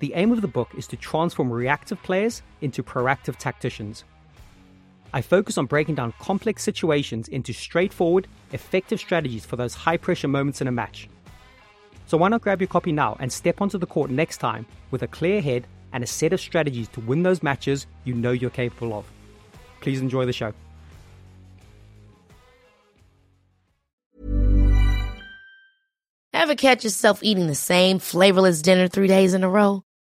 The aim of the book is to transform reactive players into proactive tacticians. I focus on breaking down complex situations into straightforward, effective strategies for those high pressure moments in a match. So why not grab your copy now and step onto the court next time with a clear head and a set of strategies to win those matches you know you're capable of. Please enjoy the show. Ever catch yourself eating the same flavorless dinner three days in a row?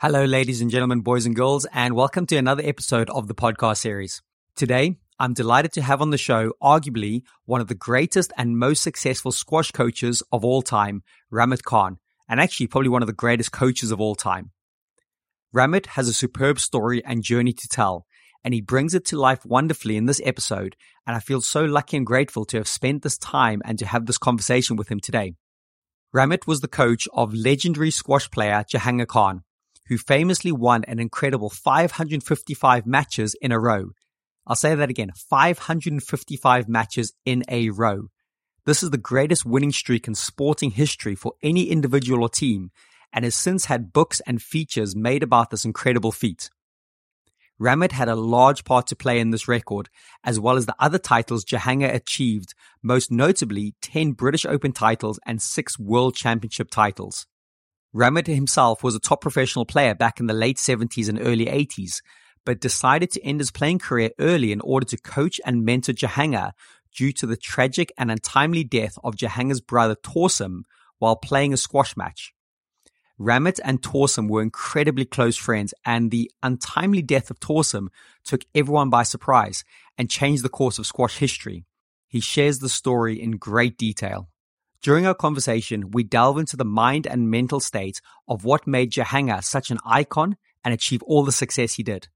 Hello, ladies and gentlemen, boys and girls, and welcome to another episode of the podcast series. Today, I'm delighted to have on the show arguably one of the greatest and most successful squash coaches of all time, Rahmat Khan, and actually probably one of the greatest coaches of all time. Rahmat has a superb story and journey to tell, and he brings it to life wonderfully in this episode, and I feel so lucky and grateful to have spent this time and to have this conversation with him today. Rahmat was the coach of legendary squash player Jahangir Khan, who famously won an incredible 555 matches in a row. I'll say that again 555 matches in a row. This is the greatest winning streak in sporting history for any individual or team, and has since had books and features made about this incredible feat. Rahmat had a large part to play in this record, as well as the other titles Jahangir achieved, most notably 10 British Open titles and 6 World Championship titles. Rahmat himself was a top professional player back in the late 70s and early 80s, but decided to end his playing career early in order to coach and mentor Jahangir due to the tragic and untimely death of Jahangir's brother Torsam while playing a squash match. Rahmat and Torsam were incredibly close friends, and the untimely death of Torsam took everyone by surprise and changed the course of squash history. He shares the story in great detail. During our conversation, we delve into the mind and mental state of what made Jahangir such an icon and achieve all the success he did.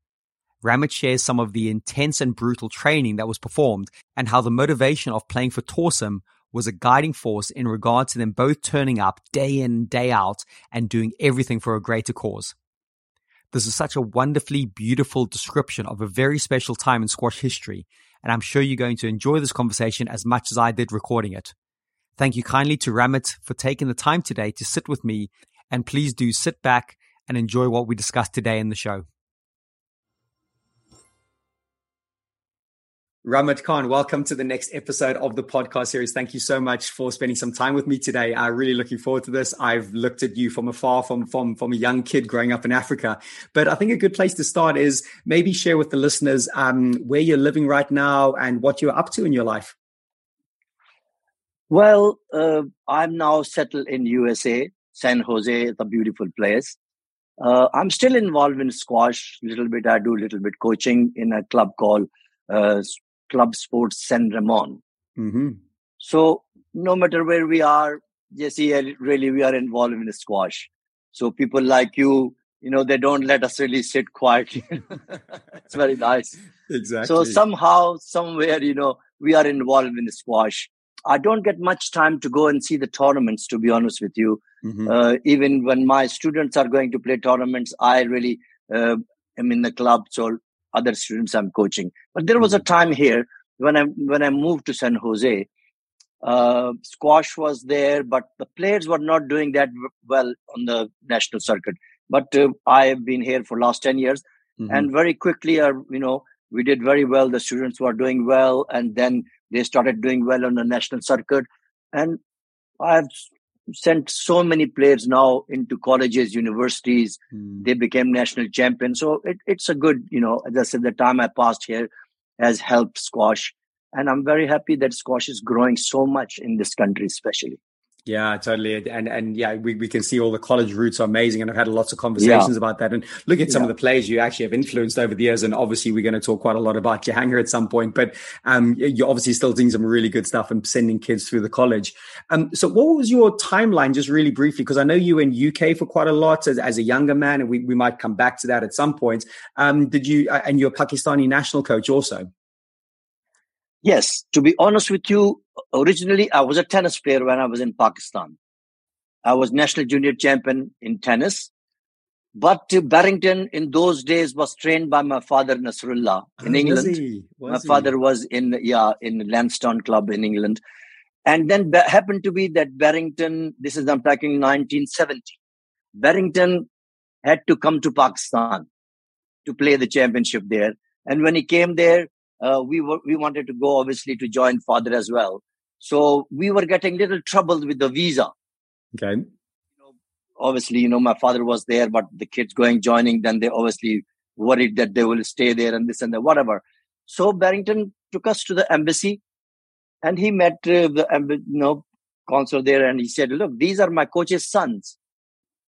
Rahmat shares some of the intense and brutal training that was performed and how the motivation of playing for Torsam was a guiding force in regard to them both turning up day in, day out and doing everything for a greater cause. This is such a wonderfully beautiful description of a very special time in squash history, and I'm sure you're going to enjoy this conversation as much as I did recording it. Thank you kindly to Rahmat for taking the time today to sit with me, and please do sit back and enjoy what we discussed today in the show. Rahmat Khan, welcome to the next episode of the podcast series. Thank you so much for spending some time with me today. I'm really looking forward to this. I've looked at you from afar, from from from a young kid growing up in Africa. But I think a good place to start is maybe share with the listeners um, where you're living right now and what you're up to in your life. Well, uh, I'm now settled in USA, San Jose, the beautiful place. Uh, I'm still involved in squash a little bit. I do a little bit coaching in a club called uh, Club Sports San Ramon. Mm-hmm. So no matter where we are, Jesse, really we are involved in squash. So people like you, you know, they don't let us really sit quietly. it's very nice. Exactly. So somehow, somewhere, you know, we are involved in squash. I don't get much time to go and see the tournaments, to be honest with you. Mm-hmm. Uh, even when my students are going to play tournaments, I really uh, am in the club. So other students I'm coaching. But there was a mm-hmm. time here when I when I moved to San Jose. Uh, squash was there, but the players were not doing that well on the national circuit. But uh, I have been here for last ten years, mm-hmm. and very quickly, uh, you know, we did very well. The students were doing well, and then they started doing well on the national circuit. And I've sent so many players now into colleges, universities. Mm. They became national champions. So it, it's a good, you know, as I said, the time I passed here has helped squash. And I'm very happy that squash is growing so much in this country, especially. Yeah, totally. And and yeah, we, we can see all the college routes are amazing. And I've had lots of conversations yeah. about that. And look at some yeah. of the players you actually have influenced over the years. And obviously we're going to talk quite a lot about Jahangir at some point, but um, you're obviously still doing some really good stuff and sending kids through the college. Um, so what was your timeline just really briefly? Because I know you were in UK for quite a lot as, as a younger man, and we, we might come back to that at some point. Um, did you, uh, and you're a Pakistani national coach also? Yes, to be honest with you, originally I was a tennis player when I was in Pakistan. I was national junior champion in tennis. But Barrington in those days was trained by my father Nasrullah ah, in oh, England. Was he? Was my he? father was in yeah in Lansdowne Club in England, and then ba- happened to be that Barrington. This is I'm talking 1970. Barrington had to come to Pakistan to play the championship there, and when he came there, uh, we were we wanted to go obviously to join father as well. So we were getting little trouble with the visa. Okay. You know, obviously, you know, my father was there, but the kids going joining, then they obviously worried that they will stay there and this and that, whatever. So Barrington took us to the embassy, and he met uh, the you know consul there, and he said, "Look, these are my coach's sons,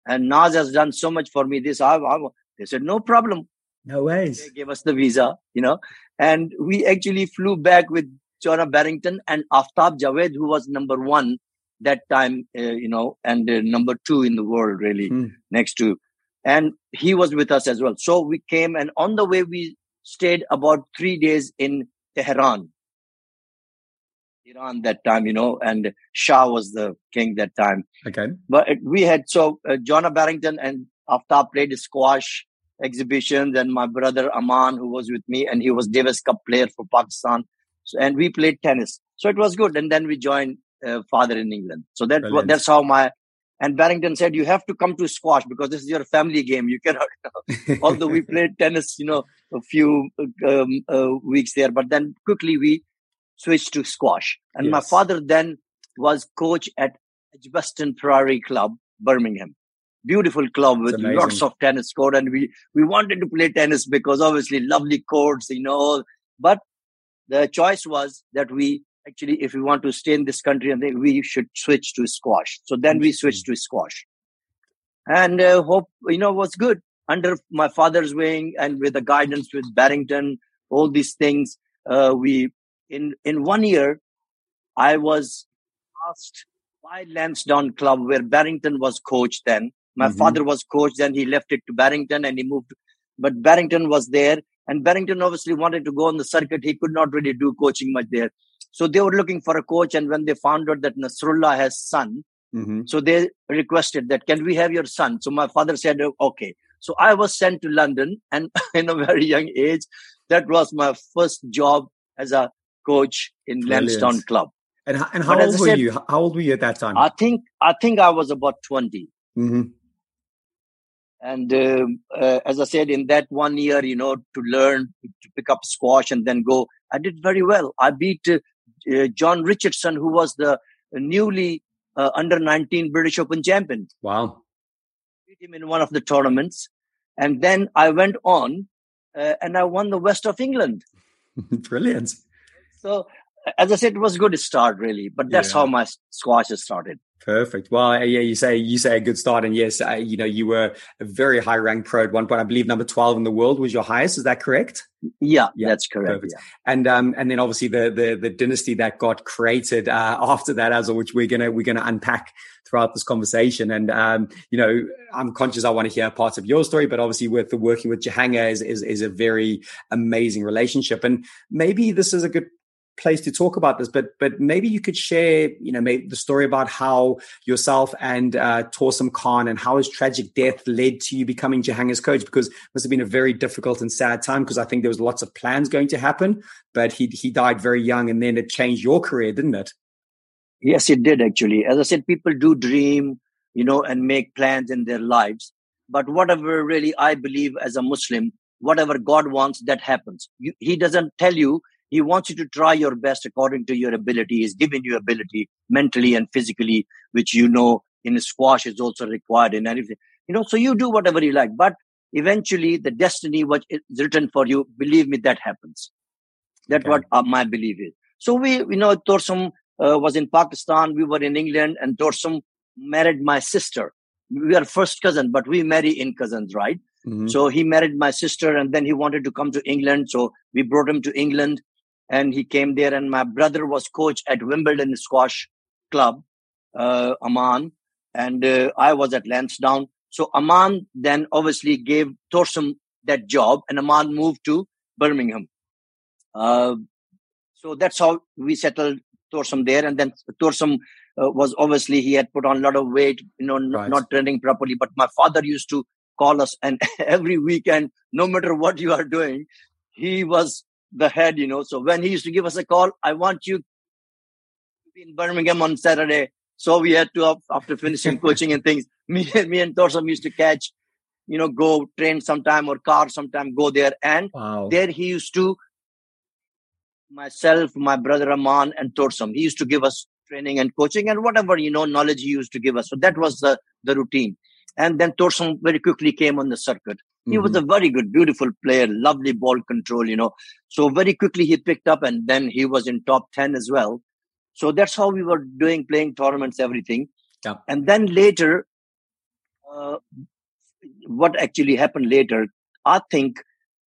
and Naz has done so much for me. This, I, I, they said, no problem. No ways. They gave us the visa, you know, and we actually flew back with Jonah Barrington and Aftab Javed, who was number one that time, uh, you know, and uh, number two in the world, really, hmm. next to. And he was with us as well. So we came, and on the way, we stayed about three days in Tehran, Iran that time, you know, and Shah was the king that time. Okay. But we had, so uh, Jonah Barrington and Aftab played squash exhibitions, and my brother Aman, who was with me, and he was Davis Cup player for Pakistan. So, and we played tennis. So it was good. And then we joined uh, father in England. So that Brilliant. that's how my and Barrington said, "You have to come to squash because this is your family game. You cannot." Although we played tennis, you know, a few um, uh, weeks there, but then quickly we switched to squash. And yes. my father then was coach at Edgbaston Priory Club, Birmingham. Beautiful club with lots of tennis court, and we we wanted to play tennis because obviously lovely courts, you know. But the choice was that we actually, if we want to stay in this country, and we should switch to squash. So then we switched to squash, and uh, hope you know was good under my father's wing and with the guidance with Barrington, all these things. Uh, we in in one year, I was asked by Lansdowne Club where Barrington was coach then. My mm-hmm. father was coach, then he left it to Barrington and he moved. But Barrington was there and Barrington obviously wanted to go on the circuit. He could not really do coaching much there. So they were looking for a coach. And when they found out that Nasrullah has son, mm-hmm. so they requested that, can we have your son? So my father said, okay. So I was sent to London and in a very young age, that was my first job as a coach in Brilliant. Lansdowne Club. And, and how old were said, you? How old were you at that time? I think I think I was about 20. Mm-hmm. And uh, uh, as I said, in that one year, you know, to learn to pick up squash and then go, I did very well. I beat uh, uh John Richardson, who was the newly uh, under 19 British Open champion. Wow. Beat him in one of the tournaments. And then I went on uh, and I won the West of England. Brilliant. So, as I said, it was a good start, really. But that's yeah. how my squash has started. Perfect. Well, yeah, you say you say a good start, and yes, uh, you know you were a very high ranked pro at one point. I believe number twelve in the world was your highest. Is that correct? Yeah, yeah that's correct. Yeah. And um, and then obviously the the the dynasty that got created uh, after that, as which we're gonna we're gonna unpack throughout this conversation. And um, you know, I'm conscious I want to hear parts of your story, but obviously with the working with Jahangir is, is is a very amazing relationship. And maybe this is a good place to talk about this, but but maybe you could share, you know, the story about how yourself and uh, Khan and how his tragic death led to you becoming Jahangir's coach, because it must have been a very difficult and sad time. Because I think there was lots of plans going to happen, but he he died very young, and then it changed your career, didn't it? Yes, it did actually. As I said, people do dream, you know, and make plans in their lives. But whatever really I believe as a Muslim, whatever God wants, that happens. You, he doesn't tell you he wants you to try your best according to your ability. He's given you ability mentally and physically, which you know in squash is also required in anything. You know, so you do whatever you like. But eventually the destiny what is written for you, believe me, that happens. That's okay. what uh, my belief is. So we, you know, Torsam uh, was in Pakistan. We were in England and Torsam married my sister. We are first cousin, but we marry in cousins, right? Mm-hmm. So he married my sister and then he wanted to come to England. So we brought him to England and he came there and my brother was coach at wimbledon squash club uh, aman and uh, i was at lansdowne so aman then obviously gave Torsam that job and aman moved to birmingham uh, so that's how we settled Torsam there and then Torsam uh, was obviously he had put on a lot of weight you know right. not training properly but my father used to call us and every weekend no matter what you are doing he was the head, you know. So when he used to give us a call, I want you to be in Birmingham on Saturday. So we had to, after finishing coaching and things, me, me and Torsam used to catch, you know, go train sometime or car sometime, go there. And wow. there he used to, myself, my brother Aman and Torsam, he used to give us training and coaching and whatever, you know, knowledge he used to give us. So that was the, the routine. And then Torsam very quickly came on the circuit. He mm-hmm. was a very good, beautiful player, lovely ball control, you know. So very quickly he picked up and then he was in top 10 as well. So that's how we were doing, playing tournaments, everything. Yeah. And then later, uh, what actually happened later, I think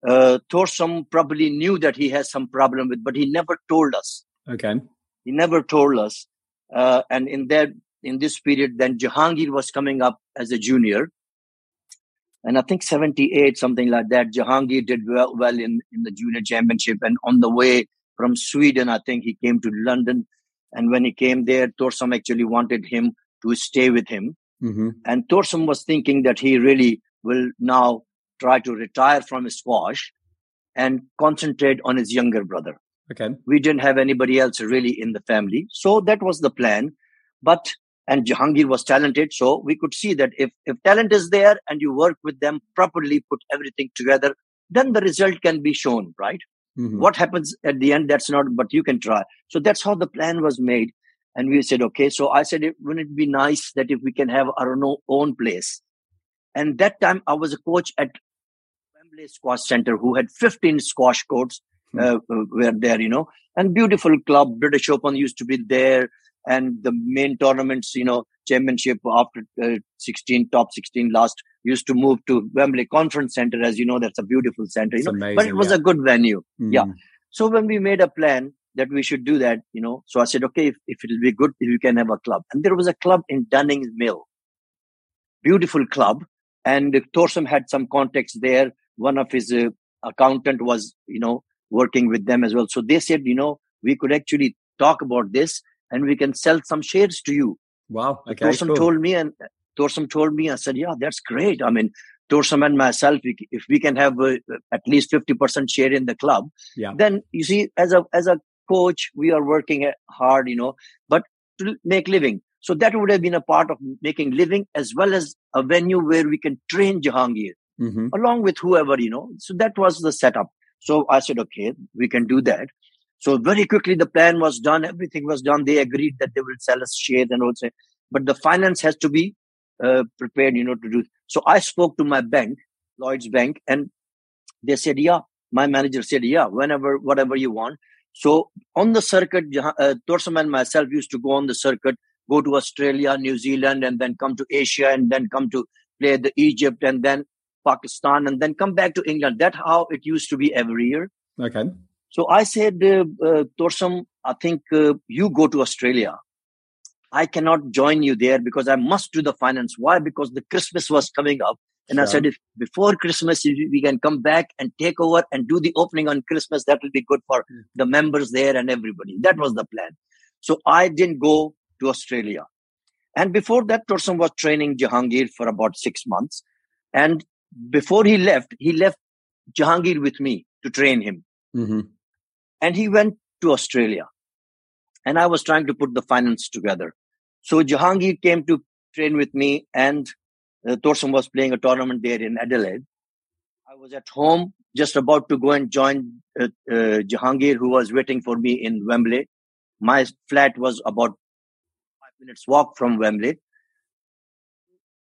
uh, probably knew that he has some problem with, but he never told us. Okay. He never told us. Uh, and in that, in this period, then Jahangir was coming up as a junior and I think 78, something like that. Jahangir did well, well in, in the junior championship. And on the way from Sweden, I think he came to London. And when he came there, Torsam actually wanted him to stay with him. Mm-hmm. And Torsam was thinking that he really will now try to retire from his squash and concentrate on his younger brother. Okay. We didn't have anybody else really in the family. So that was the plan. But and Jahangir was talented. So we could see that if, if talent is there and you work with them properly, put everything together, then the result can be shown, right? Mm-hmm. What happens at the end, that's not, but you can try. So that's how the plan was made. And we said, okay. So I said, wouldn't it be nice that if we can have our own place? And that time I was a coach at Wembley Squash Center who had 15 squash courts, mm-hmm. uh, were there, you know, and beautiful club. British Open used to be there and the main tournaments, you know, championship after uh, 16, top 16 last used to move to Wembley Conference Center. As you know, that's a beautiful center, you know, amazing, but it was yeah. a good venue. Mm. Yeah. So when we made a plan that we should do that, you know, so I said, okay, if, if it'll be good, if we can have a club. And there was a club in Dunning's Mill, beautiful club. And Torsam had some contacts there. One of his uh, accountant was, you know, working with them as well. So they said, you know, we could actually talk about this and we can sell some shares to you. Wow. Okay. Torsam cool. told me, and Torsam told me, I said, yeah, that's great. I mean, Torsam and myself, if we can have uh, at least 50% share in the club, yeah. then you see, as a, as a coach, we are working hard, you know, but to make living. So that would have been a part of making living as well as a venue where we can train Jahangir mm-hmm. along with whoever, you know. So that was the setup. So I said, okay, we can do that. So very quickly the plan was done. Everything was done. They agreed that they will sell us shares and all say, but the finance has to be uh, prepared, you know, to do. So I spoke to my bank, Lloyd's Bank, and they said, yeah. My manager said, yeah, whenever, whatever you want. So on the circuit, uh, and myself used to go on the circuit, go to Australia, New Zealand, and then come to Asia, and then come to play the Egypt, and then Pakistan, and then come back to England. That's how it used to be every year. Okay. So I said, uh, uh, Torsam, I think uh, you go to Australia. I cannot join you there because I must do the finance. Why? Because the Christmas was coming up. And sure. I said, if before Christmas, if we can come back and take over and do the opening on Christmas, that will be good for mm. the members there and everybody. That was the plan. So I didn't go to Australia. And before that, Torsam was training Jahangir for about six months. And before he left, he left Jahangir with me to train him. Mm-hmm. And he went to Australia. And I was trying to put the finance together. So Jahangir came to train with me and uh, Torsam was playing a tournament there in Adelaide. I was at home, just about to go and join uh, uh, Jahangir, who was waiting for me in Wembley. My flat was about five minutes walk from Wembley.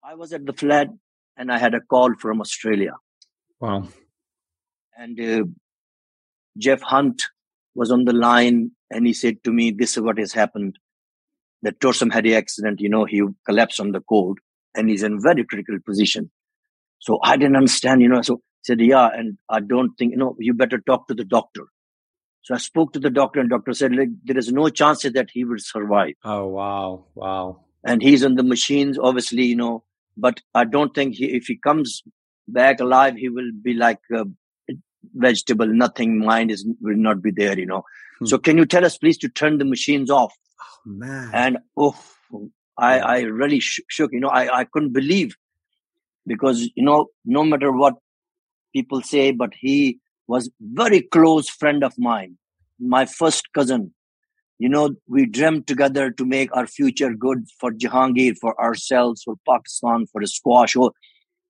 I was at the flat and I had a call from Australia. Wow. And uh, Geoff Hunt was on the line and he said to me, This is what has happened. That Torsam had the accident, you know, he collapsed on the court and he's in very critical position. So I didn't understand, you know. So he said, Yeah, and I don't think, you know, you better talk to the doctor. So I spoke to the doctor, and doctor said, like, there is no chance that he will survive. Oh wow, wow. And he's on the machines, obviously, you know, but I don't think he, if he comes back alive, he will be like a vegetable. Nothing, mind is will not be there, you know. Hmm. So can you tell us, please, to turn the machines off? Oh man! And oh, I I really sh- shook. You know, I I couldn't believe because you know, no matter what people say, but he was very close friend of mine, my first cousin you know, we dreamt together to make our future good for Jahangir, for ourselves, for Pakistan, for the squash.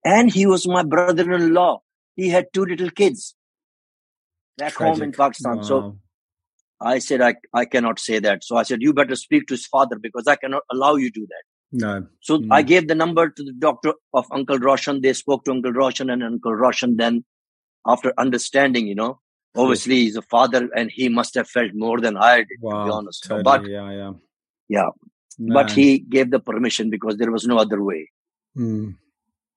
And he was my brother-in-law. He had two little kids back Tragic. home in Pakistan. Wow. So I said, I, I cannot say that. So I said, you better speak to his father because I cannot allow you to do that. No. So mm. I gave the number to the doctor of Uncle Roshan. They spoke to Uncle Roshan and Uncle Roshan then after understanding, you know, obviously he's a father and he must have felt more than I did, wow, to be honest. Totally, but yeah, yeah. Yeah. Man. But he gave the permission because there was no other way. Mm.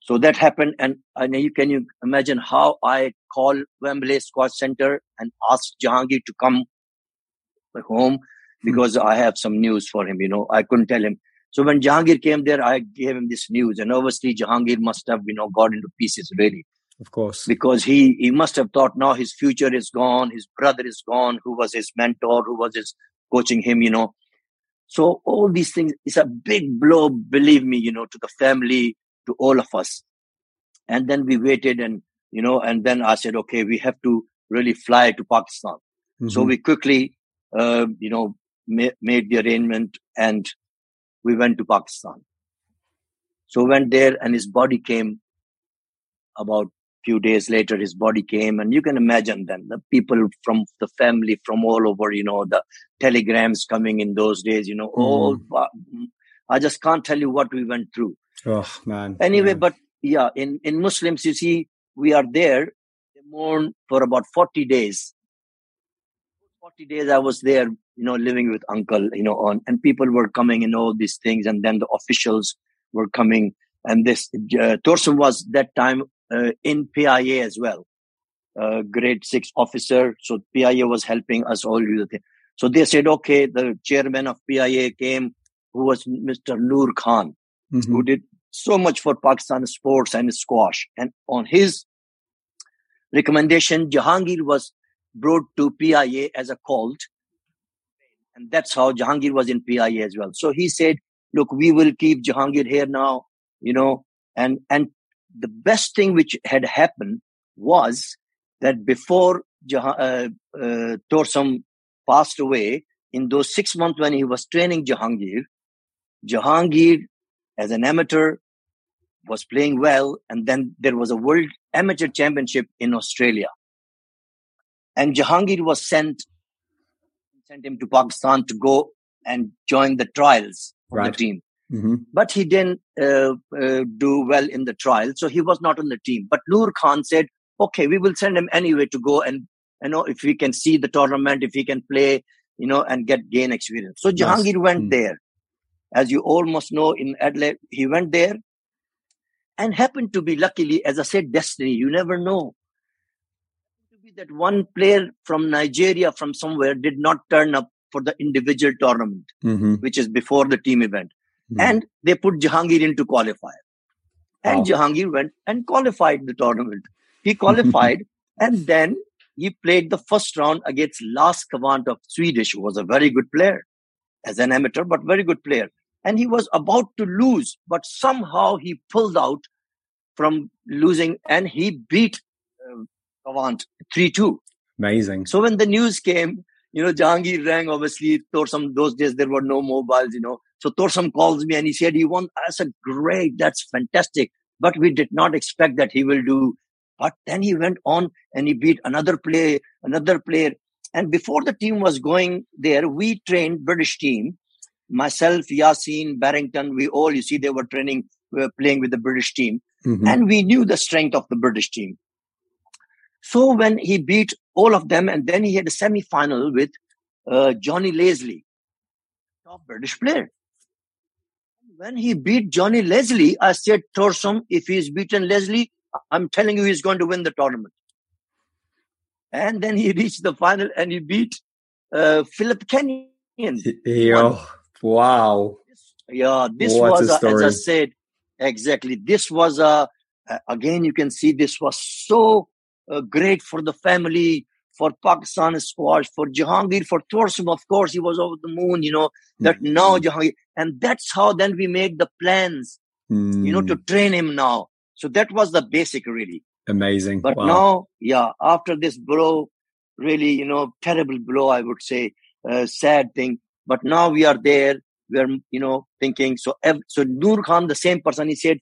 So that happened. And, and you can you imagine how I call Wembley Squash Center and ask Jahangir to come home hmm. because mm. I have some news for him. You know, I couldn't tell him. So when Jahangir came there, I gave him this news. And obviously Jahangir must have, you know, got into pieces really. Of course. Because he, he must have thought now his future is gone, his brother is gone, who was his mentor, who was his coaching him, you know. So all these things is a big blow, believe me, you know, to the family, to all of us. And then we waited and, you know, and then I said, okay, we have to really fly to Pakistan. Mm-hmm. So we quickly, uh, you know, ma- made the arrangement and we went to Pakistan. So went there and his body came about few days later his body came and you can imagine then the people from the family from all over you know the telegrams coming in those days you know mm. all i just can't tell you what we went through oh man anyway but yeah in in muslims you see we are there they mourn for about 40 days 40 days i was there you know living with uncle you know on and people were coming and all these things and then the officials were coming and this uh, was that time uh, in PIA as well, uh, grade six officer. So PIA was helping us all do the thing. So they said, okay, the chairman of PIA came, who was Mr. Noor Khan, mm-hmm. who did so much for Pakistan sports and squash. And on his recommendation, Jahangir was brought to PIA as a cult. And that's how Jahangir was in PIA as well. So he said, look, we will keep Jahangir here now, you know, and, and the best thing which had happened was that before Jah- uh, uh, Torsam passed away, in those six months when he was training Jahangir, Jahangir, as an amateur, was playing well. And then there was a World Amateur Championship in Australia. And Jahangir was sent, sent him to Pakistan to go and join the trials of right. the team. Mm-hmm. But he didn't uh, uh, do well in the trial, so he was not on the team. But Noor Khan said, "Okay, we will send him anyway to go and you know if we can see the tournament, if he can play, you know, and get gain experience." So Jahangir went mm-hmm. there, as you all must know in Adelaide. He went there, and happened to be luckily, as I said, destiny. You never know. That one player from Nigeria, from somewhere, did not turn up for the individual tournament, mm-hmm. which is before the team event. Mm-hmm. And they put Jahangir into qualifier. And wow. Jahangir went and qualified the tournament. He qualified and then he played the first round against Lars Kvant of Swedish, who was a very good player as an amateur, but very good player. And he was about to lose, but somehow he pulled out from losing and he beat uh, Kvant 3 2. Amazing. So when the news came, you know, Jahangir rang, obviously, Torsam, those days there were no mobiles, you know. So Torsam calls me and he said, he won. I said, great, that's fantastic. But we did not expect that he will do. But then he went on and he beat another player, another player. And before the team was going there, we trained British team. Myself, Yasin, Barrington, we all, you see, they were training, we were playing with the British team. Mm-hmm. And we knew the strength of the British team. So when he beat all of them, and then he had a semi-final with uh, Johnny Leslie, top British player. When he beat Johnny Leslie, I said, Torsam, if he's beaten Leslie, I'm telling you, he's going to win the tournament. And then he reached the final and he beat uh, Philip Kenyon. Yo, wow. Yeah, this what was, a, as I said, exactly. This was a, again, you can see this was so uh, great for the family, for Pakistan squash, for Jahangir, for Torsam, of course, he was over the moon, you know, that mm-hmm. now Jahangir. And that's how then we made the plans, mm. you know, to hmm. train him now. So that was the basic, really. Amazing. But wow. now, yeah, after this blow, really, you know, terrible blow, I would say, uh, sad thing. But now we are there. We are, you know, thinking. So, so Noor Khan, the same person, he said,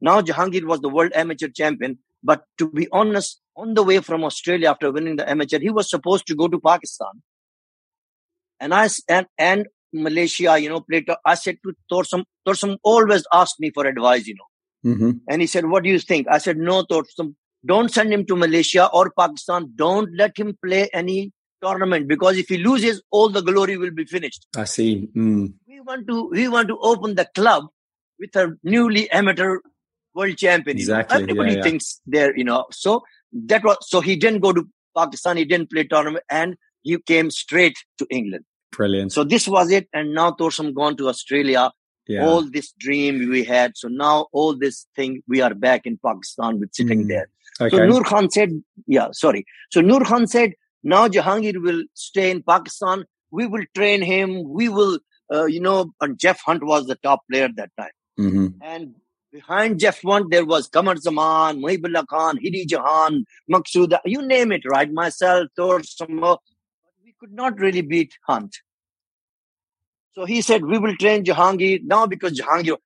now Jahangir was the world amateur champion. But to be honest, on the way from Australia after winning the amateur, he was supposed to go to Pakistan. And I and, and Malaysia, you know, played. I said to Torsam, Torsam always asked me for advice, you know. Mm-hmm. And he said, "What do you think?" I said, "No, Torsam, don't send him to Malaysia or Pakistan. Don't let him play any tournament because if he loses, all the glory will be finished." I see. Mm. We want to we want to open the club with a newly amateur world champion. Exactly. Everybody yeah, yeah. thinks they're, you know. So that was so he didn't go to Pakistan, he didn't play tournament, and he came straight to England. Brilliant. So this was it, and now Torsam gone to Australia. Yeah. All this dream we had, so now all this thing we are back in Pakistan with sitting mm. there. Okay. So Noor Khan said, "Yeah, sorry." So Noor Khan said, "Now Jahangir will stay in Pakistan. We will train him. We will, uh, you know." And Geoff Hunt was the top player at that time, mm-hmm. and Behind Geoff Hunt, there was Qamar Zaman, Muhibullah Khan, Hiddy Jahan, Maqsooda, you name it, right? Myself, Torsam. But we could not really beat Hunt. So he said, we will train Jahangir now because Jahangir.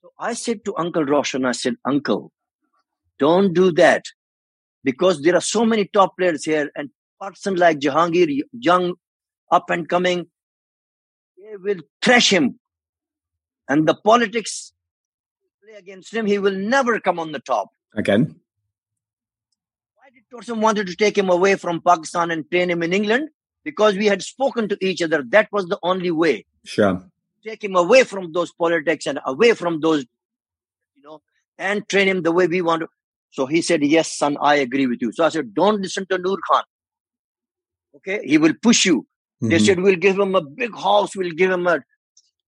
So I said to Uncle Roshan, I said, Uncle, don't do that because there are so many top players here and person like Jahangir, young, up and coming, they will thrash him. And the politics play against him, he will never come on the top. Again. Why did Torsam wanted to take him away from Pakistan and train him in England? Because we had spoken to each other. That was the only way. Sure. Take him away from those politics and away from those, you know, and train him the way we want to. So he said, Yes, son, I agree with you. So I said, Don't listen to Noor Khan. Okay, he will push you. Mm-hmm. They said, We'll give him a big house, we'll give him a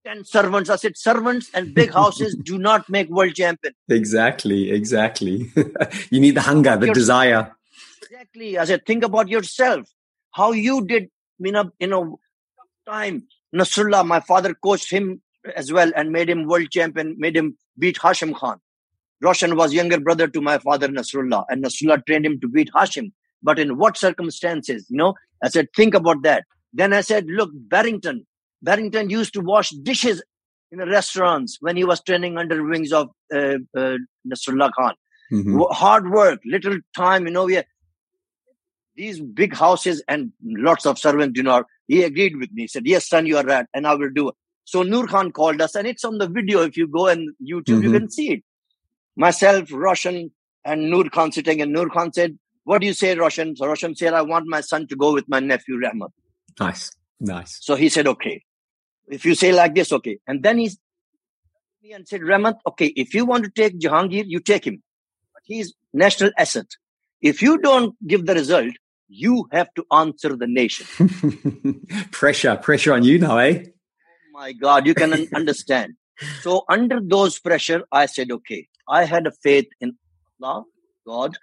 10 servants. I said, servants and big houses do not make world champion. Exactly, exactly. you need the hunger, the Your, desire. Exactly. I said, think about yourself. How you did, you know, in a time. Nasrullah, my father coached him as well and made him world champion, made him beat Hashim Khan. Roshan was younger brother to my father Nasrullah, and Nasrullah trained him to beat Hashim. But in what circumstances? You know, I said, think about that. Then I said, look, Barrington, Barrington used to wash dishes in the restaurants when he was training under the wings of uh, uh, Nasrullah Khan. Mm-hmm. Hard work, little time, you know, we these big houses and lots of servants, you know, he agreed with me. He said, yes, son, you are right. And I will do it. So Noor Khan called us and it's on the video. If you go on YouTube, mm-hmm. you can see it. Myself, Roshan and Noor Khan sitting and Noor Khan said, what do you say, Roshan? So Roshan said, I want my son to go with my nephew, Rahmat. Nice. Nice. So he said, okay. If you say like this, okay. And then he me and said, Rahmat, okay, if you want to take Jahangir, you take him. But he's national asset. If you don't give the result, you have to answer the nation. pressure, pressure on you now, eh? Oh my God, you can understand. So under those pressure, I said, okay, I had a faith in Allah, God,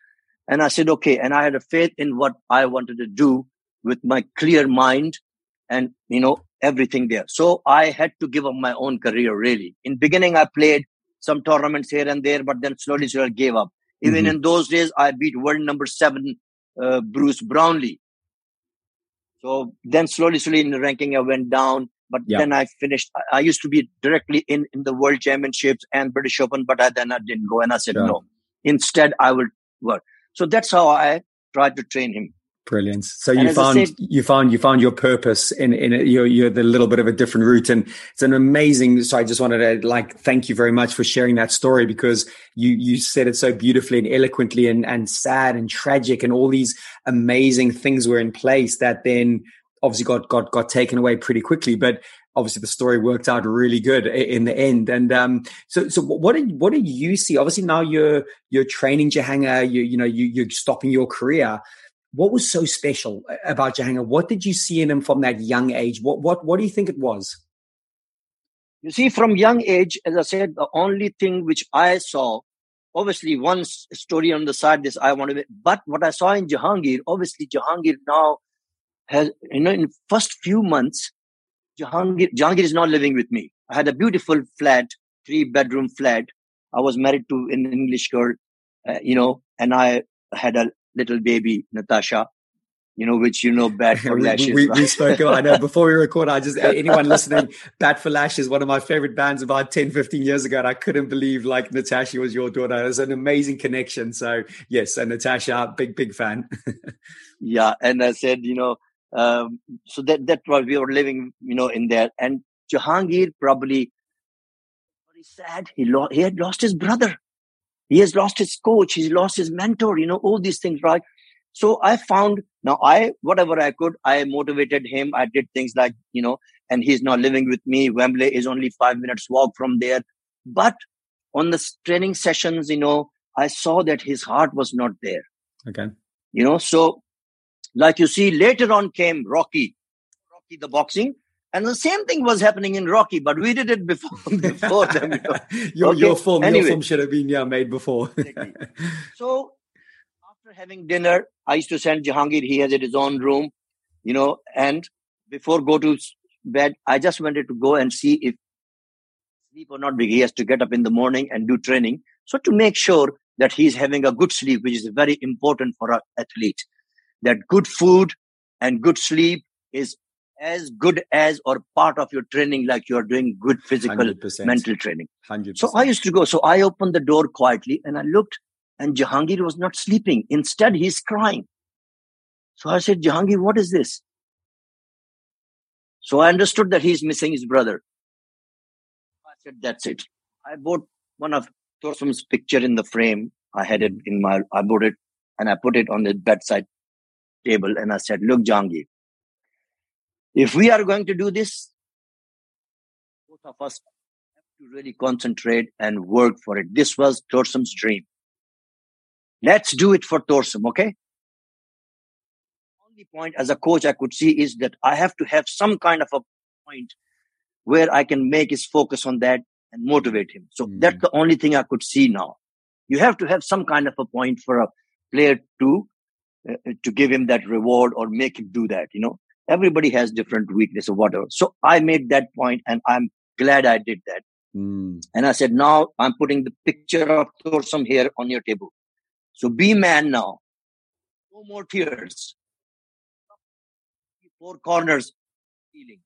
and I said, okay, and I had a faith in what I wanted to do with my clear mind and, you know, everything there. So I had to give up my own career, really. In beginning, I played some tournaments here and there, but then slowly, slowly gave up. Even mm-hmm. in those days, I beat world number seven uh, Bruce Brownlee. So then slowly, slowly in the ranking, I went down. But yeah. then I finished. I, I, used to be directly in, in the World Championships and British Open, but I, then I didn't go. And I said, no, instead I will work. So that's how I tried to train him. Brilliant. So you found said, you found you found your purpose in in it. You're you're the little bit of a different route, and it's an amazing. So I just wanted to like thank you very much for sharing that story because you you said it so beautifully and eloquently, and and sad and tragic, and all these amazing things were in place that then obviously got got got taken away pretty quickly. But obviously the story worked out really good in the end. And um, so, so what did what did you see? Obviously now you're you're training Jahangir, you you know you you're stopping your career what was so special about Jahangir? What did you see in him from that young age? What what what do you think it was? You see, from young age, as I said, the only thing which I saw, obviously, one story on the side, this I want to, but what I saw in Jahangir, obviously, Jahangir now has, you know, in first few months, Jahangir, Jahangir is not living with me. I had a beautiful flat, three bedroom flat. I was married to an English girl, uh, you know, and I had a little baby Natasha, you know, which you know, bad for Lashes. we, we, we, spoke about, I know before we record, I just, anyone listening, Bat for Lashes, one of my favorite bands about 10, 15 years ago. And I couldn't believe like Natasha was your daughter. It was an amazing connection. So yes, and Natasha, big, big fan. yeah. And I said, you know, um, so that, that was, we were living, you know, in there and Jahangir probably very sad. He, lo- he had lost his brother. He has lost his coach. He's lost his mentor, you know, all these things, right? So I found now I, whatever I could, I motivated him. I did things like, you know, and he's now living with me. Wembley is only five minutes walk from there. But on the training sessions, you know, I saw that his heart was not there. Okay. You know, so like you see, later on came Rocky, Rocky the boxing. And the same thing was happening in Rocky, but we did it before before them. You know. your, okay. your film, anyway. your film should have been yeah made before. so after having dinner, I used to send Jahangir. He has his own room, you know. And before go to bed, I just wanted to go and see if sleep or not. Because he has to get up in the morning and do training. So to make sure that he's having a good sleep, which is very important for an athlete, that good food and good sleep is as good as or part of your training like you are doing good physical 100%. mental training. 100%. so i used to go so i opened the door quietly and i looked and jahangir was not sleeping. Instead he's crying. So i said jahangir what is this? So i understood that he's missing his brother. I said that's it. I bought one of Torsam's picture in the frame. I had it in my i bought it and i put it on the bedside table and i said look jahangir if we are going to do this, both of us have to really concentrate and work for it. This was Torsam's dream. Let's do it for Torsam, okay? Only point as a coach I could see is that I have to have some kind of a point where I can make his focus on that and motivate him. So mm. that's the only thing I could see now. You have to have some kind of a point for a player to to give him that reward or make him do that. You know, everybody has different weakness or whatever. So I made that point and I'm glad I did that. Mm. And I said, now I'm putting the picture of Torsam here on your table. So be man now. No more tears. Four corners feeling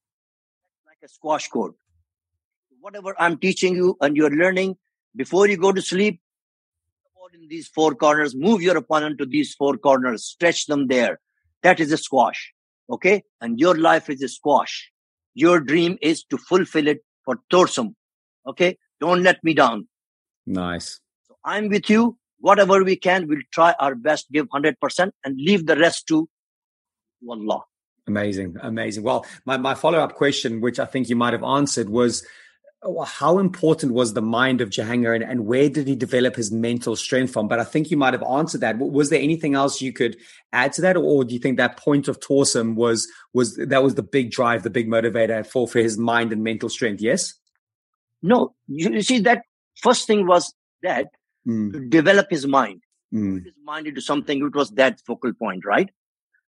like a squash court. whatever I'm teaching you and you're learning before you go to sleep, in these four corners, move your opponent to these four corners, stretch them there. That is a squash. Okay. And your life is a squash. Your dream is to fulfill it for Torsam. Okay. Don't let me down. Nice. So I'm with you. Whatever we can, we'll try our best, give 100% and leave the rest to Allah. Amazing. Amazing. Well, my, my follow up question, which I think you might have answered, was how important was the mind of Jahangir and, and, where did he develop his mental strength from? But I think you might have answered that. Was there anything else you could add to that, or do you think that point of Torsam was was that was the big drive, the big motivator for for his mind and mental strength? Yes. No, you, you see that first thing was that mm. to develop his mind, mm. his mind into something. It was that focal point, right?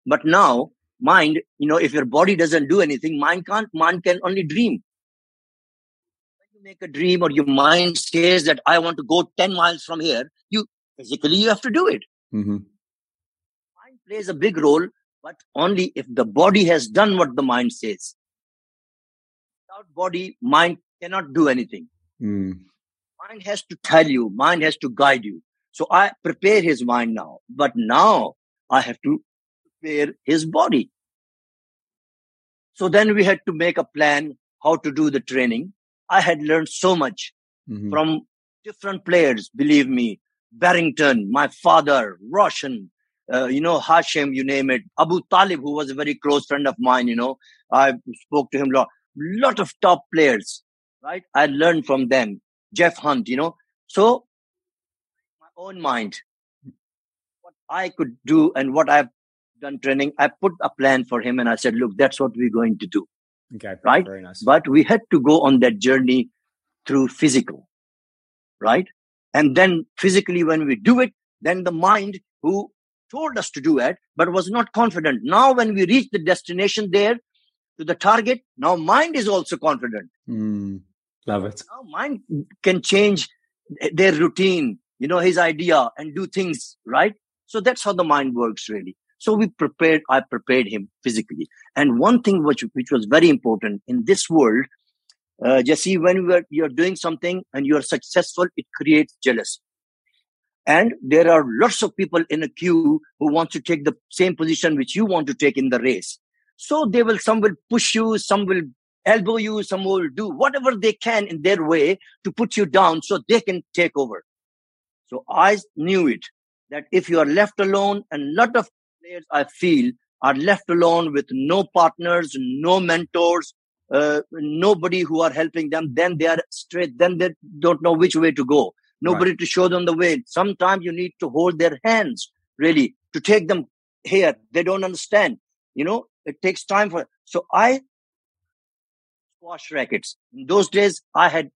But now mind, you know, if your body doesn't do anything, mind can't. Mind can only dream make a dream or your mind says that I want to go 10 miles from here, you physically you have to do it. Mm-hmm. Mind plays a big role, but only if the body has done what the mind says. Without body, mind cannot do anything. Mm. Mind has to tell you, mind has to guide you. So I prepare his mind now, but now I have to prepare his body. So then we had to make a plan how to do the training. I had learned so much mm-hmm. from different players, believe me. Barrington, my father, Roshan, uh, you know, Hashim, you name it. Abu Talib, who was a very close friend of mine, you know, I spoke to him a lot. Lot of top players, right? I learned from them. Geoff Hunt, you know. So, my own mind, what I could do and what I've done training, I put a plan for him and I said, look, that's what we're going to do. Okay. Right. Very nice. But we had to go on that journey through physical. Right. And then physically, when we do it, then the mind who told us to do it, but was not confident. Now, when we reach the destination there to the target, now mind is also confident. Mm, love it. Now mind can change their routine, you know, his idea and do things, right? So that's how the mind works really. So we prepared, I prepared him physically. And one thing which, which was very important in this world, uh, Jesse, when are, you're doing something and you're successful, it creates jealousy. And there are lots of people in a queue who want to take the same position which you want to take in the race. So they will, some will push you, some will elbow you, some will do whatever they can in their way to put you down so they can take over. So I knew it that if you are left alone and lot of players I feel are left alone with no partners, no mentors, uh, nobody who are helping them, then they are straight, then they don't know which way to go. Nobody right. to show them the way. Sometimes you need to hold their hands, really, to take them here. They don't understand. You know, it takes time for. So I squash rackets. In those days, I had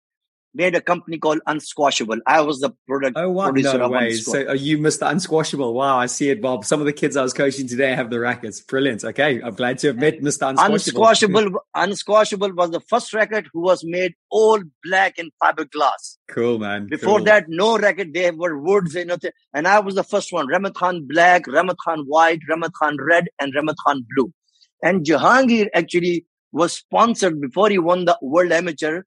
made a company called Unsquashable. I was the product oh, what? producer no of way. So are you Mr. Unsquashable? Wow, I see it, Bob. Some of the kids I was coaching today have the rackets. Brilliant. Okay, I'm glad to have met Mr. Unsquashable. Unsquashable, Unsquashable was the first racket who was made all black in fiberglass. Cool, man. Before cool. that, no racket. They were woods and nothing. And I was the first one. Rahmat Khan black, Rahmat Khan white, Rahmat Khan red, and Rahmat Khan blue. And Jahangir actually was sponsored before he won the World Amateur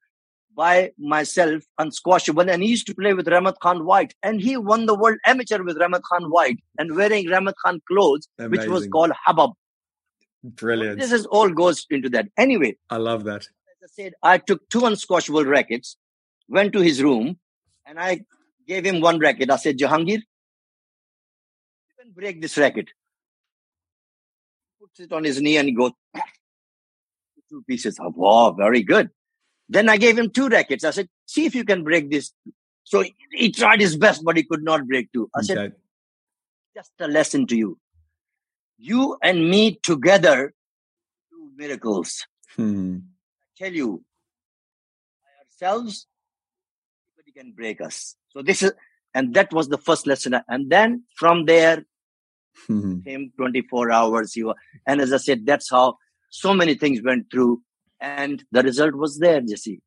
by myself unsquashable and he used to play with Rahmat Khan White and he won the world amateur with Rahmat Khan White and wearing Rahmat Khan clothes Amazing. which was called Habab. Brilliant. This is all goes into that. Anyway. I love that. As I said, I took two unsquashable rackets, went to his room and I gave him one racket. I said, Jahangir, you can break this racket. Puts it on his knee and he goes, two pieces. Oh, wow, very good. Then I gave him two rackets. I said, see if you can break this. So he, he tried his best, but he could not break two. I okay. said, just a lesson to you. You and me together do miracles. Hmm. I tell you, by ourselves, nobody can break us. So this is, and that was the first lesson. And then from there, hmm. came 24 hours. You and as I said, that's how so many things went through and the result was there, Jesse.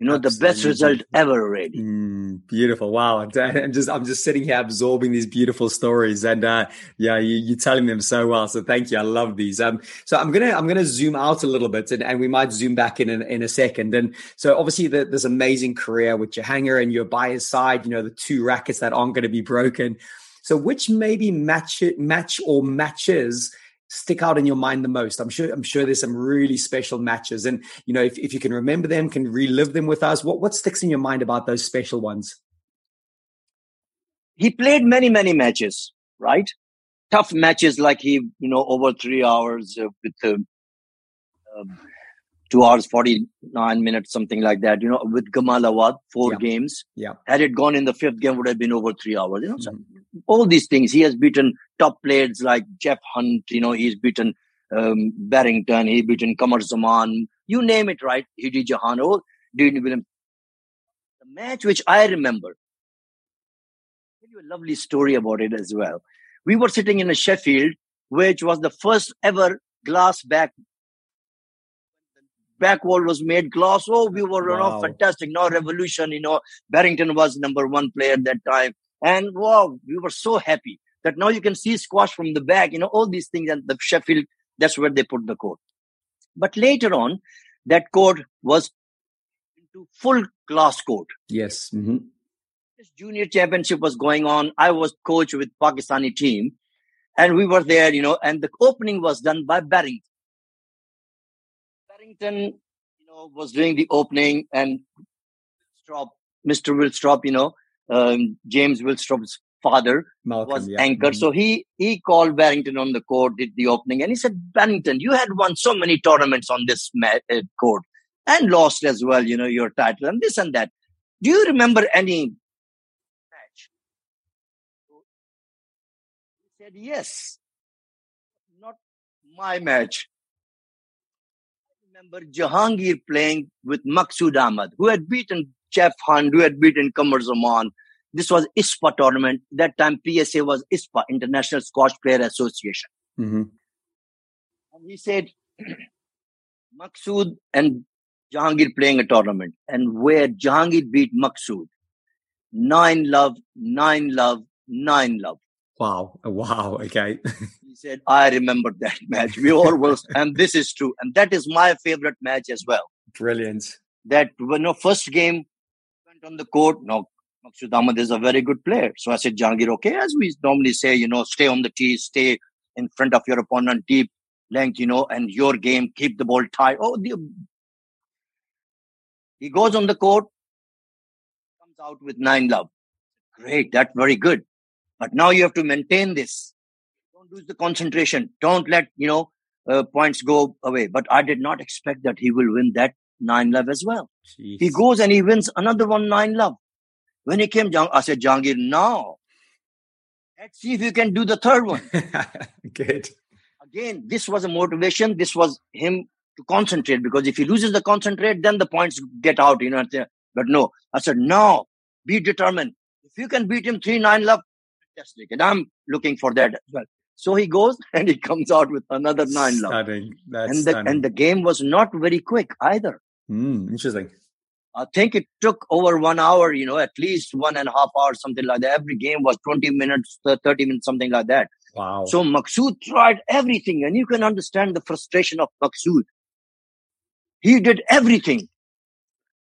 you know, Absolutely. the best result ever, really. Mm, beautiful. Wow. I'm just, I'm just sitting here absorbing these beautiful stories and, uh, yeah, you, are telling them so well. So thank you. I love these. Um, so I'm going to, I'm going to zoom out a little bit and, and we might zoom back in, in, in a second. And so obviously the, this amazing career with your Jahangir and you're by his side, you know, the two rackets that aren't going to be broken. So which maybe match match or matches stick out in your mind the most? I'm sure I'm sure there's some really special matches, and you know if, if you can remember them, can relive them with us. What what sticks in your mind about those special ones? He played many many matches, right? Tough matches like he you know over three hours uh, with the. Um, two hours, 49 minutes, something like that, you know, with Gamal Awad, four yeah. games. Yeah. Had it gone in the fifth game, would have been over three hours, you know, mm-hmm. All these things. He has beaten top players like Geoff Hunt, you know, he's beaten um, Barrington, he beaten Qamar Zaman, you name it, right? Hiddy Jahan, all Dean Williams. The match which I remember, I'll tell you a lovely story about it as well. We were sitting in a Sheffield, which was the first ever glass back back wall was made glass. Oh, we were, you know, fantastic. Now revolution, you know, Barrington was number one player at that time. And wow, we were so happy that now you can see squash from the back, you know, all these things. And the Sheffield, that's where they put the court. But later on, that court was into full glass court. Yes. Mm-hmm. This junior championship was going on. I was coach with Pakistani team and we were there, you know, and the opening was done by Barrington. Barrington, you know, was doing the opening and Willstrop, Mr. Willstrop, you know, um, James Willstrop's father Malcolm, was yeah. anchor. Mm-hmm. So he he called Barrington on the court, did the opening, and he said, Barrington, you had won so many tournaments on this uh, court and lost as well, you know, your title and this and that. Do you remember any match? He said, yes. Not my match I remember Jahangir playing with Maqsood Ahmad, who had beaten Geoff Hunt, who had beaten Qamar Zaman. This was ISPA tournament. That time PSA was ISPA, International Squash Player Association. Mm-hmm. And he said, Maqsood and Jahangir playing a tournament, and where Jahangir beat Maqsood, nine love, nine love, nine love. Wow. Wow. Okay. he said, I remember that match. We all was, and this is true. And that is my favorite match as well. Brilliant. That when the first game on the court, no, Maqsood Ahmad is a very good player. So I said, Jangir, okay, as we normally say, you know, stay on the tee, stay in front of your opponent, deep length, you know, and your game, keep the ball tight. Oh, the, he goes on the court, comes out with nine love. Great, that's very good. But now you have to maintain this. Don't lose the concentration. Don't let, you know, uh, points go away. But I did not expect that he will win that nine love as well. Jeez. He goes and he wins another one nine love. When he came, I said, Jangir, now let's see if you can do the third one. Good. Again, this was a motivation. This was him to concentrate because if he loses the concentrate, then the points get out, you know. But no, I said, no, be determined. If you can beat him three nine love, fantastic. And I'm looking for that as well. So he goes and he comes out with another nine stunning. love. and the stunning. and the game was not very quick either. Mm, interesting. I think it took over one hour, you know, at least one and a half hours, something like that. Every game was 20 minutes, 30 minutes, something like that. Wow. So Maqsood tried everything, and you can understand the frustration of Maqsood. He did everything.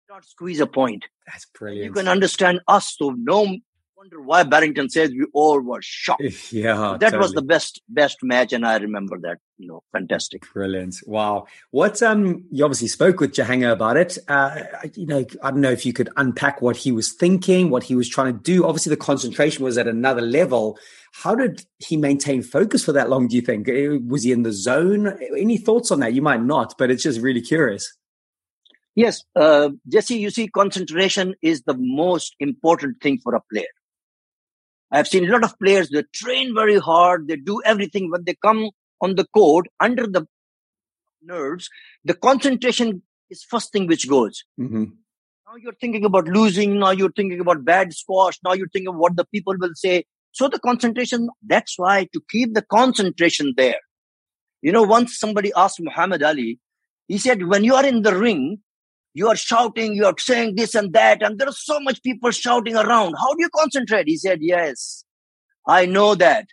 Not squeeze a point. That's brilliant. You can understand us. So no wonder why Barrington says we all were shocked. Yeah, that totally. was the best best match, and I remember that. You know, fantastic. Brilliant. Wow. What um you obviously spoke with Jahangir about it. Uh you know, I don't know if you could unpack what he was thinking, what he was trying to do. Obviously the concentration was at another level. How did he maintain focus for that long, do you think? Uh, was he in the zone? Any thoughts on that? You might not, but it's just really curious. Yes, uh, Jesse, you see, concentration is the most important thing for a player. I've seen a lot of players, they train very hard, they do everything. but they come on the court, under the nerves, the concentration is first thing which goes. Mm-hmm. Now you're thinking about losing, now you're thinking about bad squash, now you're thinking of what the people will say. So the concentration, that's why to keep the concentration there. You know, once somebody asked Muhammad Ali, he said, when you are in the ring, you are shouting, you are saying this and that, and there are so much people shouting around. How do you concentrate? He said, Yes, I know that.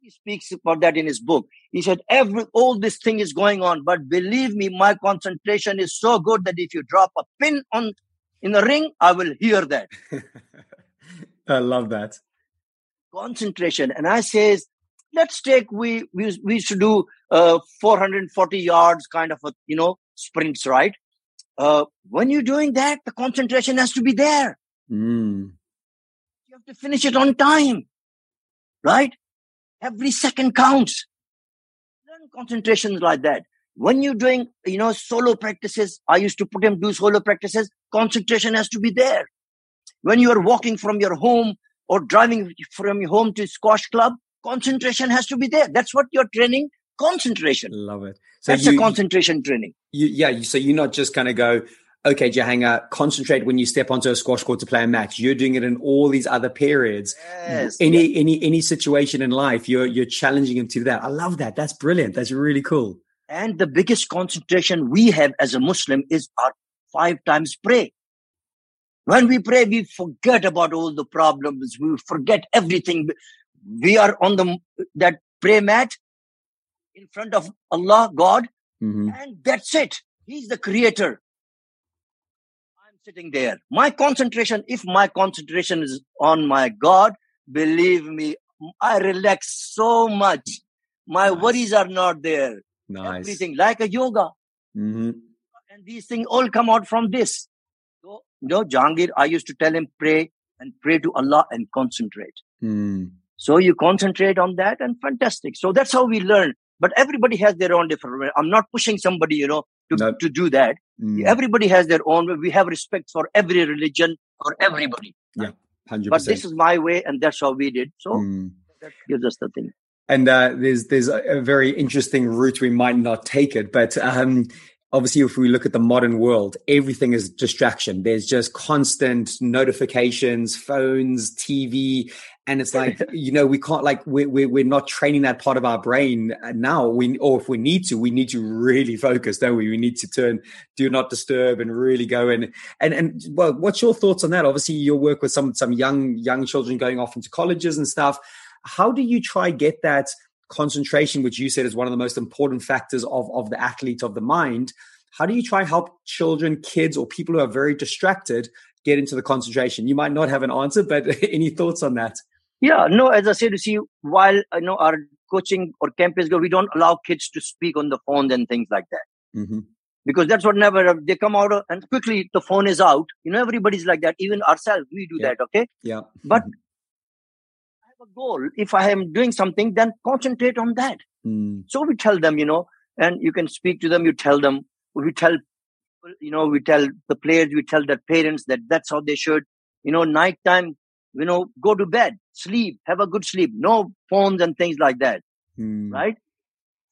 He speaks about that in his book. He said, Every all this thing is going on, but believe me, my concentration is so good that if you drop a pin on in the ring, I will hear that. I love that. Concentration. And I says, let's take we we, we should do uh, 440 yards kind of a you know sprints right uh, when you're doing that the concentration has to be there. Mm. you have to finish it on time right? Every second counts. Learn concentrations like that. When you're doing you know solo practices i used to put him do solo practices concentration has to be there. When you are walking from your home or driving from your home to squash club concentration has to be there. That's what you're training concentration. Love it. So That's you, a concentration training. You, yeah. So you're not just kind of go, okay, Jahanga, concentrate when you step onto a squash court to play a match. You're doing it in all these other periods. Yes, any yes. any any situation in life, you're you're challenging him to that. I love that. That's brilliant. That's really cool. And the biggest concentration we have as a Muslim is our five times pray. When we pray, we forget about all the problems. We forget everything we are on the that pray mat in front of Allah, God, mm-hmm. and that's it. He's the creator. I'm sitting there. My concentration, if my concentration is on my God, believe me, I relax so much. My nice. worries are not there. Nice. Everything like a yoga. Mm-hmm. And these things all come out from this. So, you know, Jahangir, I used to tell him, pray and pray to Allah and concentrate. Mm. So you concentrate on that and fantastic. So that's how we learn. But everybody has their own different way. I'm not pushing somebody, you know, to, No. to do that. Mm. Everybody has their own way. We have respect for every religion, for everybody. Yeah, Hundred But this is my way and that's how we did. So Mm. that gives us the thing. And uh, there's there's a a very interesting route we might not take it, but um, obviously, if we look at the modern world, everything is distraction. There's just constant notifications, phones, TV, and it's like you know we can't like we're we're, we're not training that part of our brain uh, now. We or if we need to, we need to really focus, don't we? We need to turn do not disturb and really go in. And and well, what's your thoughts on that? Obviously, you work with some some young young children going off into colleges and stuff how do you try get that concentration which you said is one of the most important factors of of the athlete of the mind how do you try help children kids or people who are very distracted get into the concentration you might not have an answer but any thoughts on that Yeah, no, as I said, you see, while uh, you know our coaching or camp is go, we don't allow kids to speak on the phone and things like that. mm-hmm. Because that's what never uh, they come out and quickly the phone is out. You know, everybody's like that. Even ourselves, we do Yeah. that. Okay. yeah But have a goal. If I am doing something, then concentrate on that. Mm, So we tell them, you know, and you can speak to them. You tell them, we tell, you know, we tell the players, we tell their parents that that's how they should, you know, nighttime, you know, go to bed, sleep, have a good sleep, no phones and things like that, mm, right?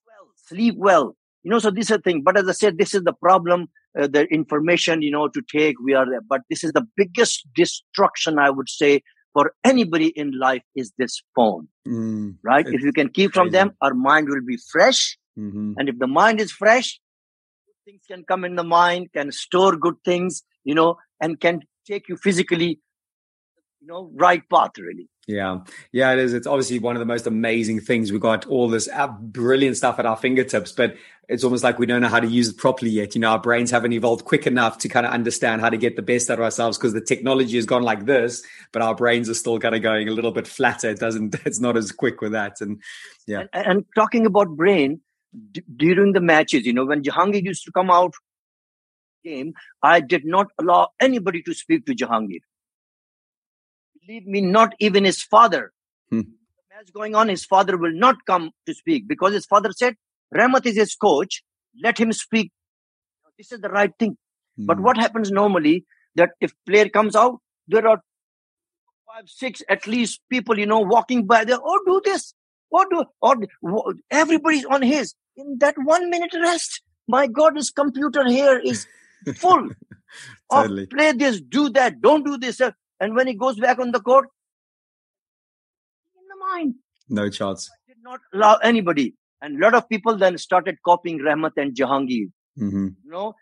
Well, sleep well, you know. So this is the thing. But as I said, this is the problem. Uh, the information, you know, to take. We are there, but this is the biggest destruction I would say for anybody in life is this phone, mm, right? if you can keep from crazy. them, our mind will be fresh. mhm. And if the mind is fresh, good things can come in the mind, can store good things, you know, and can take you physically, you know, right path really. Yeah, yeah, it is. It's obviously one of the most amazing things. We've got all this brilliant stuff at our fingertips, but it's almost like we don't know how to use it properly yet. You know, our brains haven't evolved quick enough to kind of understand how to get the best out of ourselves because the technology has gone like this, but our brains are still kind of going a little bit flatter. It doesn't, it's not as quick with that. And Yeah. And, and talking about brain, d- during the matches, you know, when Jahangir used to come out game, I did not allow anybody to speak to Jahangir. Believe me, not even his father. Hmm. Match going on, his father will not come to speak because his father said, Rahmat is his coach, let him speak. This is the right thing. But mm, what happens normally that if player comes out, there are five, six at least people, you know, walking by there. Oh, do this. Or do or everybody's on his in that one minute rest. My God, his computer here is full of play this, do that, don't do this. And when he goes back on the court, in the mind, no chance. did not allow anybody. And a lot of people then started copying Rahmat and Jahangir hmm you know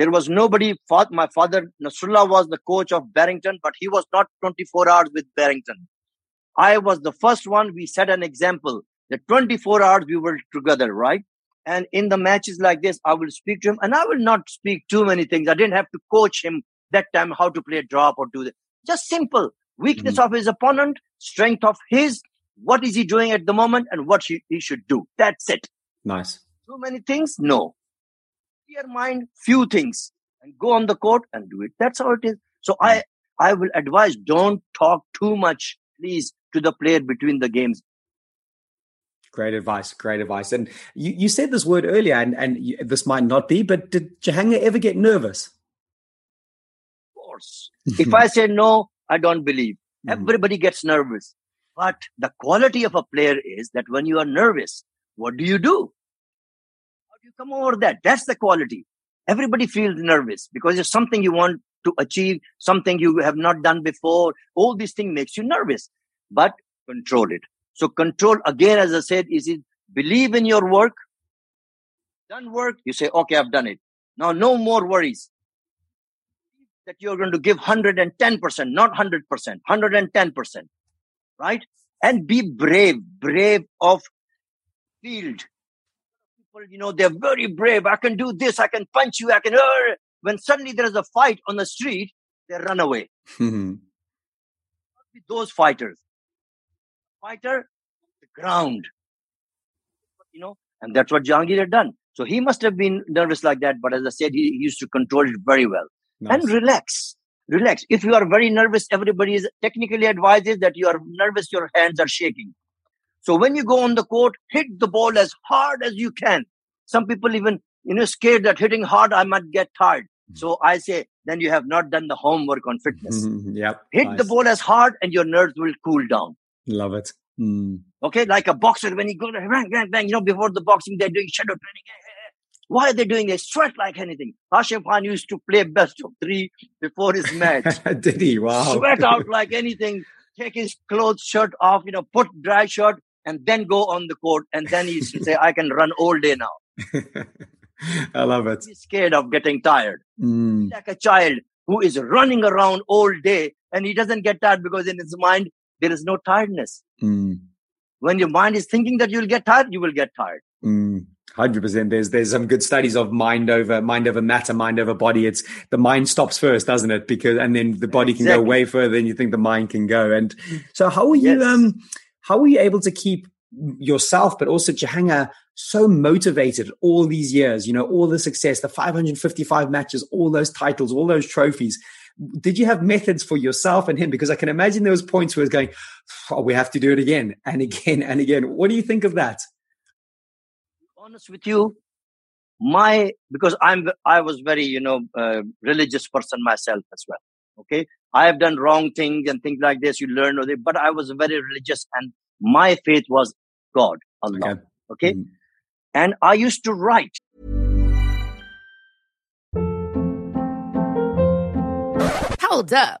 There was nobody. My father, Nasrullah, was the coach of Barrington, but he was not 24 hours with Barrington. I was the first one. We set an example. The 24 hours we were together, right? And in the matches like this, I will speak to him and I will not speak too many things. I didn't have to coach him that time how to play a drop or do that. Just simple weakness mm-hmm. of his opponent, strength of his, what is he doing at the moment and what he, he should do. That's it. Nice. Too many things? No. Clear mind, few things and go on the court and do it. That's how it is. So I, I will advise don't talk too much, please, to the player between the games. Great advice. Great advice. And you, you said this word earlier, and, and you, this might not be, but did Jahangir ever get nervous? Course. if I say no, I don't believe. Mm. Everybody gets nervous. But the quality of a player is that when you are nervous, what do you do? How do you come over that? That's the quality. Everybody feels nervous because it's something you want to achieve, something you have not done before. All these things makes you nervous, but control it. So control again, as I said, is it believe in your work, done work, you say, okay, I've done it. Now no more worries that you're going to give 110%, not 100%, 110%, right? And be brave, brave of field. People, you know, they're very brave. I can do this. I can punch you. I can, uh, when suddenly there is a fight on the street, they run away. Mm-hmm. Those fighters. Fighter, the ground. You know, and that's what Jahangir had done. So he must have been nervous like that. But as I said, he used to control it very well nice. and relax. Relax. If you are very nervous, everybody is technically advises that you are nervous, your hands are shaking. So when you go on the court, hit the ball as hard as you can. Some people even, you know, scared that hitting hard, I might get tired. Mm-hmm. So I say, then you have not done the homework on fitness. yep. Hit nice. the ball as hard and your nerves will cool down. Love it. Mm. Okay, like a boxer, when he goes bang, bang, bang, you know, before the boxing, they're doing shadow training. Why are they doing this? Sweat like anything. Hashim Khan used to play best of three before his match. Did he? Wow. Sweat out like anything. Take his clothes, shirt off, you know, put dry shirt, and then go on the court. And then he used to say, I can run all day now. I love it. He's scared of getting tired. Mm. Like a child who is running around all day and he doesn't get tired because in his mind, there is no tiredness. Mm. When your mind is thinking that you'll get tired, you will get tired. Mm. Hundred percent. There's there's some good studies of mind over mind over matter, mind over body. It's the mind stops first, doesn't it? Because and then the body exactly. can go way further than you think the mind can go. And so, how are you? Yes. Um, how are you able to keep yourself, but also Jahangir, so motivated all these years? You know, all the success, the 555 matches, all those titles, all those trophies. Did you have methods for yourself and him? Because I can imagine there was points where it's going, oh, we have to do it again and again and again. What do you think of that? Honest with you, my because I'm I was very you know uh, religious person myself as well. Okay, I have done wrong things and things like this. You learn, but I was very religious, and my faith was God, Allah. Okay, okay? Mm-hmm. and I used to write. Hold up.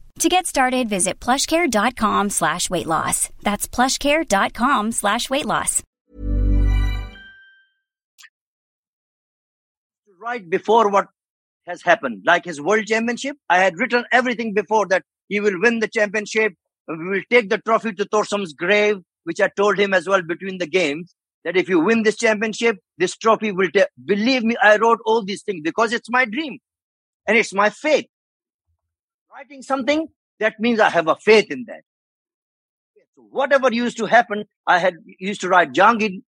To get started, visit plushcare.com slash weight loss. That's plushcare.com slash weight loss. Right before what has happened, like his world championship, I had written everything before that he will win the championship. We will take the trophy to Torsam's grave, which I told him as well between the games that if you win this championship, this trophy will take. Believe me, I wrote all these things because it's my dream and it's my faith writing something, that means I have a faith in that. So whatever used to happen, I had used to write. Jahangir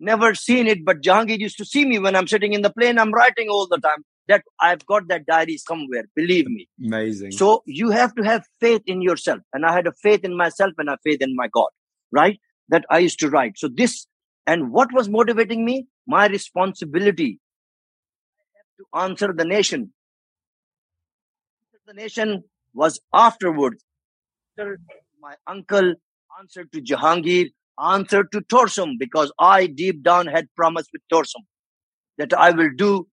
never seen it, but Jahangir used to see me when I'm sitting in the plane. I'm writing all the time. That I've got that diary somewhere. Believe me. Amazing. So you have to have faith in yourself, and I had a faith in myself and a faith in my God. Right? That I used to write. So this and what was motivating me? My responsibility to answer the nation. The nation was afterwards. My uncle answered to Jahangir, answered to Torsam, because I deep down had promised with Torsam that I will do,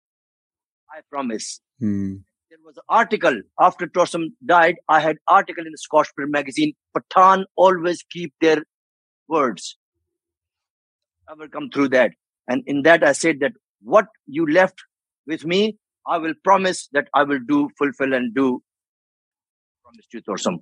I promise. Hmm. There was an article after Torsam died. I had article in the Squash Player magazine. Pathan always keep their words. I will come through that. And in that, I said that what you left with me, I will promise that I will do, fulfill, and do. Promise to Torsam.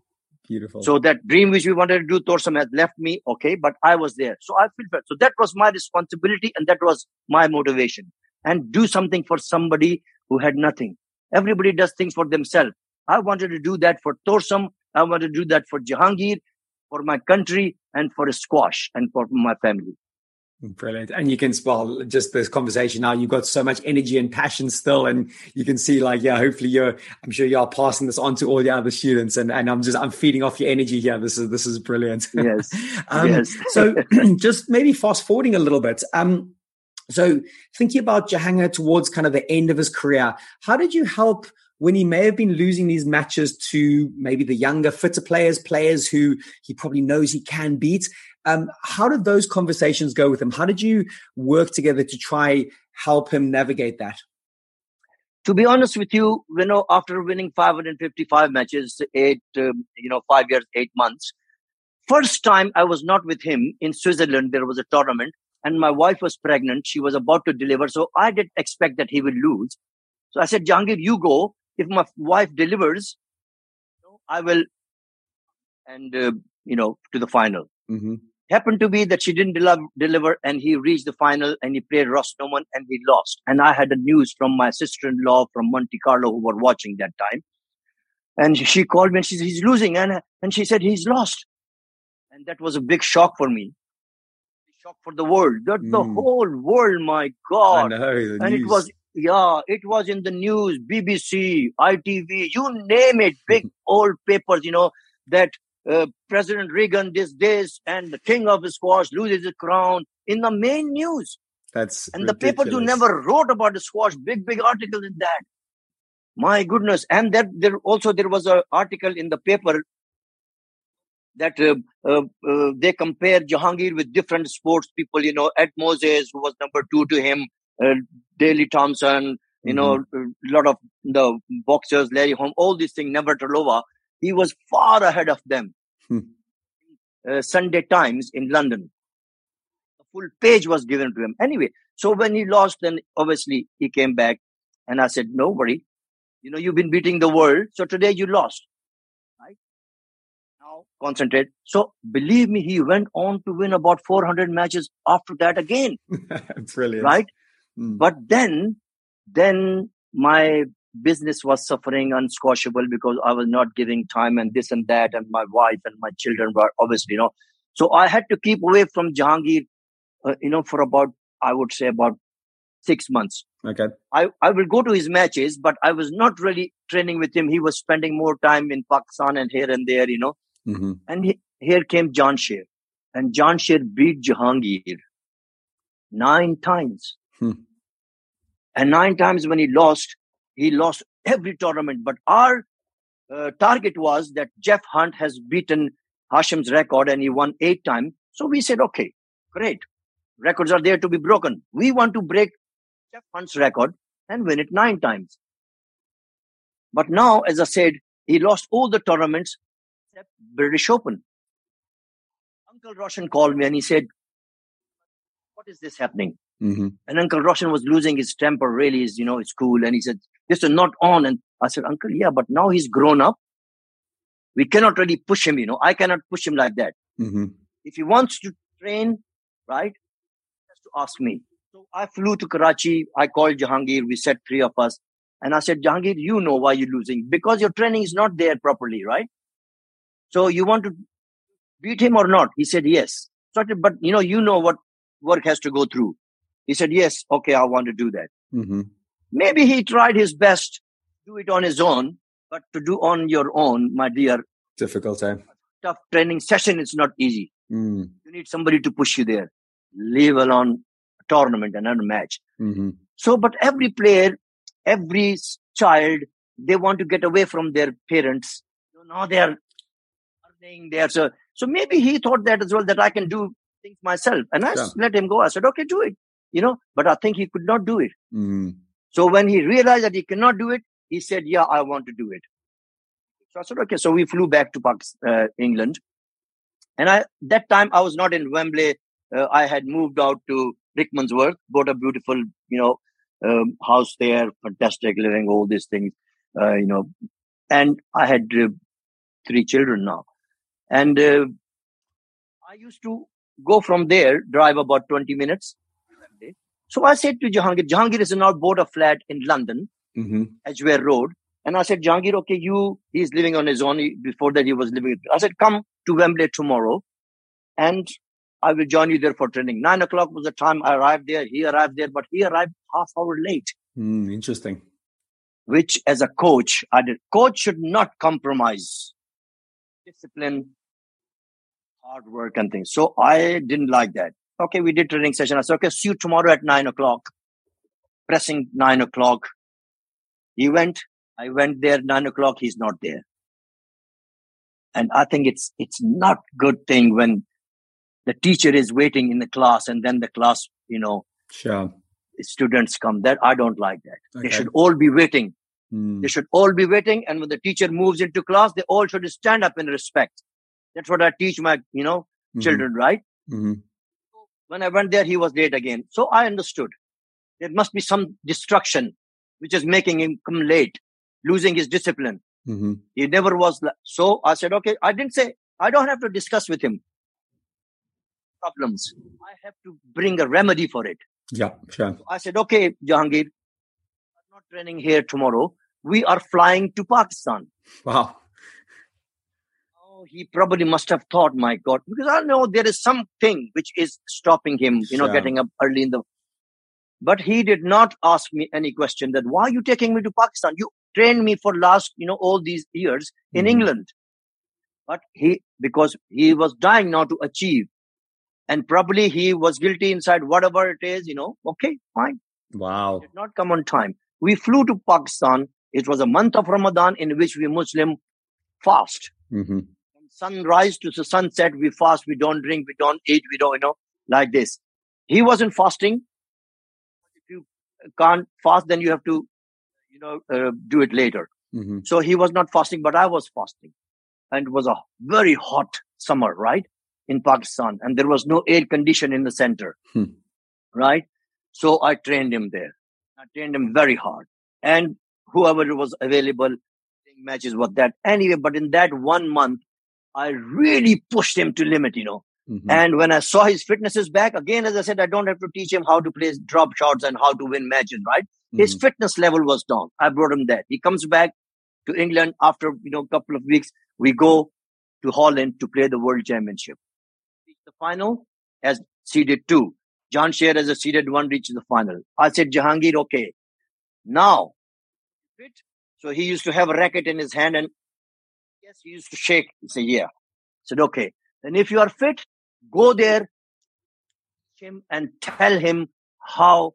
Beautiful. So that dream which we wanted to do, Torsam has left me, okay, but I was there. So I fulfilled. So that was my responsibility and that was my motivation. And do something for somebody who had nothing. Everybody does things for themselves. I wanted to do that for Torsam. I wanted to do that for Jahangir, for my country, and for a squash, and for my family. Brilliant. And you can spell just this conversation now. You've got so much energy and passion still. And you can see like, yeah, hopefully you're, I'm sure you are passing this on to all the other students. And, and I'm just, I'm feeding off your energy here. This is, this is brilliant. Yes. um, yes. so just maybe fast forwarding a little bit. Um, so thinking about Jahangir towards kind of the end of his career, how did you help when he may have been losing these matches to maybe the younger, fitter players, players who he probably knows he can beat? Um, how did those conversations go with him? How did you work together to try help him navigate that? To be honest with you, you know, after winning 555 matches, eight, um, you know, five years, eight months, first time I was not with him in Switzerland. There was a tournament, and my wife was pregnant. She was about to deliver, so I did expect that he would lose. So I said, Jahangir, you go. If my wife delivers, I will, and uh, you know, to the final. Mm-hmm. Happened to be that she didn't deliver, deliver, and he reached the final, and he played Ross Norman, and he lost. And I had the news from my sister-in-law from Monte Carlo who were watching that time, and she called me and she said he's losing, and and she said he's lost, and that was a big shock for me, shock for the world, that the Mm. whole world, my God, know. the and it was yeah it was in the news bbc itv you name it big old papers you know that uh, president reagan this this and the king of squash loses his crown in the main news That's and the paper who never wrote about the squash big big article in that my goodness and that there also there was an article in the paper that uh, uh, uh, they compare Jahangir with different sports people, you know, Ed Moses, who was number two to him, uh, Daley Thompson, you know, Mm-hmm. a lot of the boxers, Larry Holmes, all these things, Navratilova. He was far ahead of them. Hmm. Uh, Sunday Times in London. A full page was given to him. Anyway, so when he lost, then obviously he came back and I said, no worry. You know, you've been beating the world. So today you lost. Right? Now concentrate. So believe me, he went on to win about 400 matches after that again. Brilliant. Right? Mm. But then, then my business was suffering unsquashable because I was not giving time and this and that, and my wife and my children were obviously, you know. So I had to keep away from Jahangir, uh, you know, for about I would say about six months. Okay. I, I will go to his matches, but I was not really training with him. He was spending more time in Pakistan and here and there, you know. hmm And he, here came Jansher. And Jansher beat Jahangir nine times. Hmm. And nine times when he lost, he lost every tournament. But our uh, target was that Geoff Hunt has beaten Hashim's record and he won eight times. So we said, okay, great. Records are there to be broken. We want to break Geoff Hunt's record and win it nine times. But now, as I said, he lost all the tournaments except British Open. Uncle Roshan called me and he said, What is this happening? Hmm And Uncle Roshan was losing his temper, really, is you know, it's cool. And he said, This is not on. And I said, Uncle, yeah, but now he's grown up. We cannot really push him, you know. I cannot push him like that. hmm If he wants to train, right, he has to ask me. So I flew to Karachi. I called Jahangir. We said three of us. And I said, Jahangir, you know why you're losing because your training is not there properly, right? So you want to beat him or not? He said, yes. So but you know, you know what work has to go through. He said, yes, okay, I want to do that. Mm-hmm. Maybe he tried his best to do it on his own, but to do on your own, my dear, Difficult, eh? tough training session is not easy. Mm. You need somebody to push you there, leave alone a tournament and a match. Mm-hmm. So, but every player, every child, they want to get away from their parents. So now they are earning there. So, so maybe he thought that as well, that I can do things myself. And I s- let him go. I said, okay, do it. You know, but I think he could not do it. Mm. So when he realized that he cannot do it, he said, yeah, I want to do it. So I said, okay. So we flew back to Pakistan, uh, England. And I, that time I was not in Wembley. Uh, I had moved out to Rickmansworth, bought a beautiful, you know, um, house there, fantastic living, all these things, uh, you know, and I had uh, three children now. And uh, I used to go from there, drive about 20 minutes. So I said to Jahangir, Jahangir is now bought a flat in London, Mm-hmm. Edgware Road. And I said, Jahangir, okay, you, he's living on his own. He- Before that, he was living. I said, come to Wembley tomorrow and I will join you there for training. Nine o'clock was the time I arrived there. He arrived there, but he arrived half hour late, Mm, interesting. which as a coach, I did. Coach should not compromise discipline, hard work and things. So I didn't like that. Okay, we did training session. I said, okay, see you tomorrow at nine o'clock. Pressing nine o'clock. He went. I went there nine o'clock. He's not there. And I think it's it's not good thing when the teacher is waiting in the class and then the class, you know, Sure. students come. That I don't like that. They should all be waiting. Mm. They should all be waiting. And when the teacher moves into class, they all should stand up in respect. That's what I teach my, you know, Mhm. children, right? Mhm. When I went there, he was late again. So I understood. There must be some destruction which is making him come late, losing his discipline. Mhm. He never was. li- So I said, okay, I didn't say, I don't have to discuss with him problems. I have to bring a remedy for it. Yeah, sure. I said, okay, Jahangir, I'm not training here tomorrow. We are flying to Pakistan. Wow. He probably must have thought, my God, because I know there is something which is stopping him, you know, getting up early in the. But he did not ask me any question that why are you taking me to Pakistan? You trained me for last, you know, all these years in Mhm. England. But he, because he was dying now to achieve, and probably he was guilty inside whatever it is, you know. Okay, fine. Wow. did not come on time. We flew to Pakistan. It was a month of Ramadan in which we Muslim fast. Mm-hmm. Sunrise to the sunset, we fast. We don't drink. We don't eat. We don't, you know, like this. He wasn't fasting. If you can't fast, then you have to, you know, uh, do it later. Mm-hmm. So he was not fasting, but I was fasting. And it was a very hot summer, right? In Pakistan. And there was no air condition in the center. Hmm. Right? So I trained him there. I trained him very hard. And whoever was available, matches what that. Anyway, but in that one month, I really pushed him to limit, you know. Mm-hmm. And when I saw his fitness is back, again, as I said, I don't have to teach him how to play drop shots and how to win matches, right? His Mm-hmm. fitness level was down. I brought him that. He comes back to England after you know a couple of weeks. We go to Holland to play the World Championship. The final as seeded two. Jansher as a seeded one reaches the final. I said, Jahangir, okay. Now, fit? So he used to have a racket in his hand and yes, he used to shake. He said, yeah. I said, okay. Then if you are fit, go there him and tell him how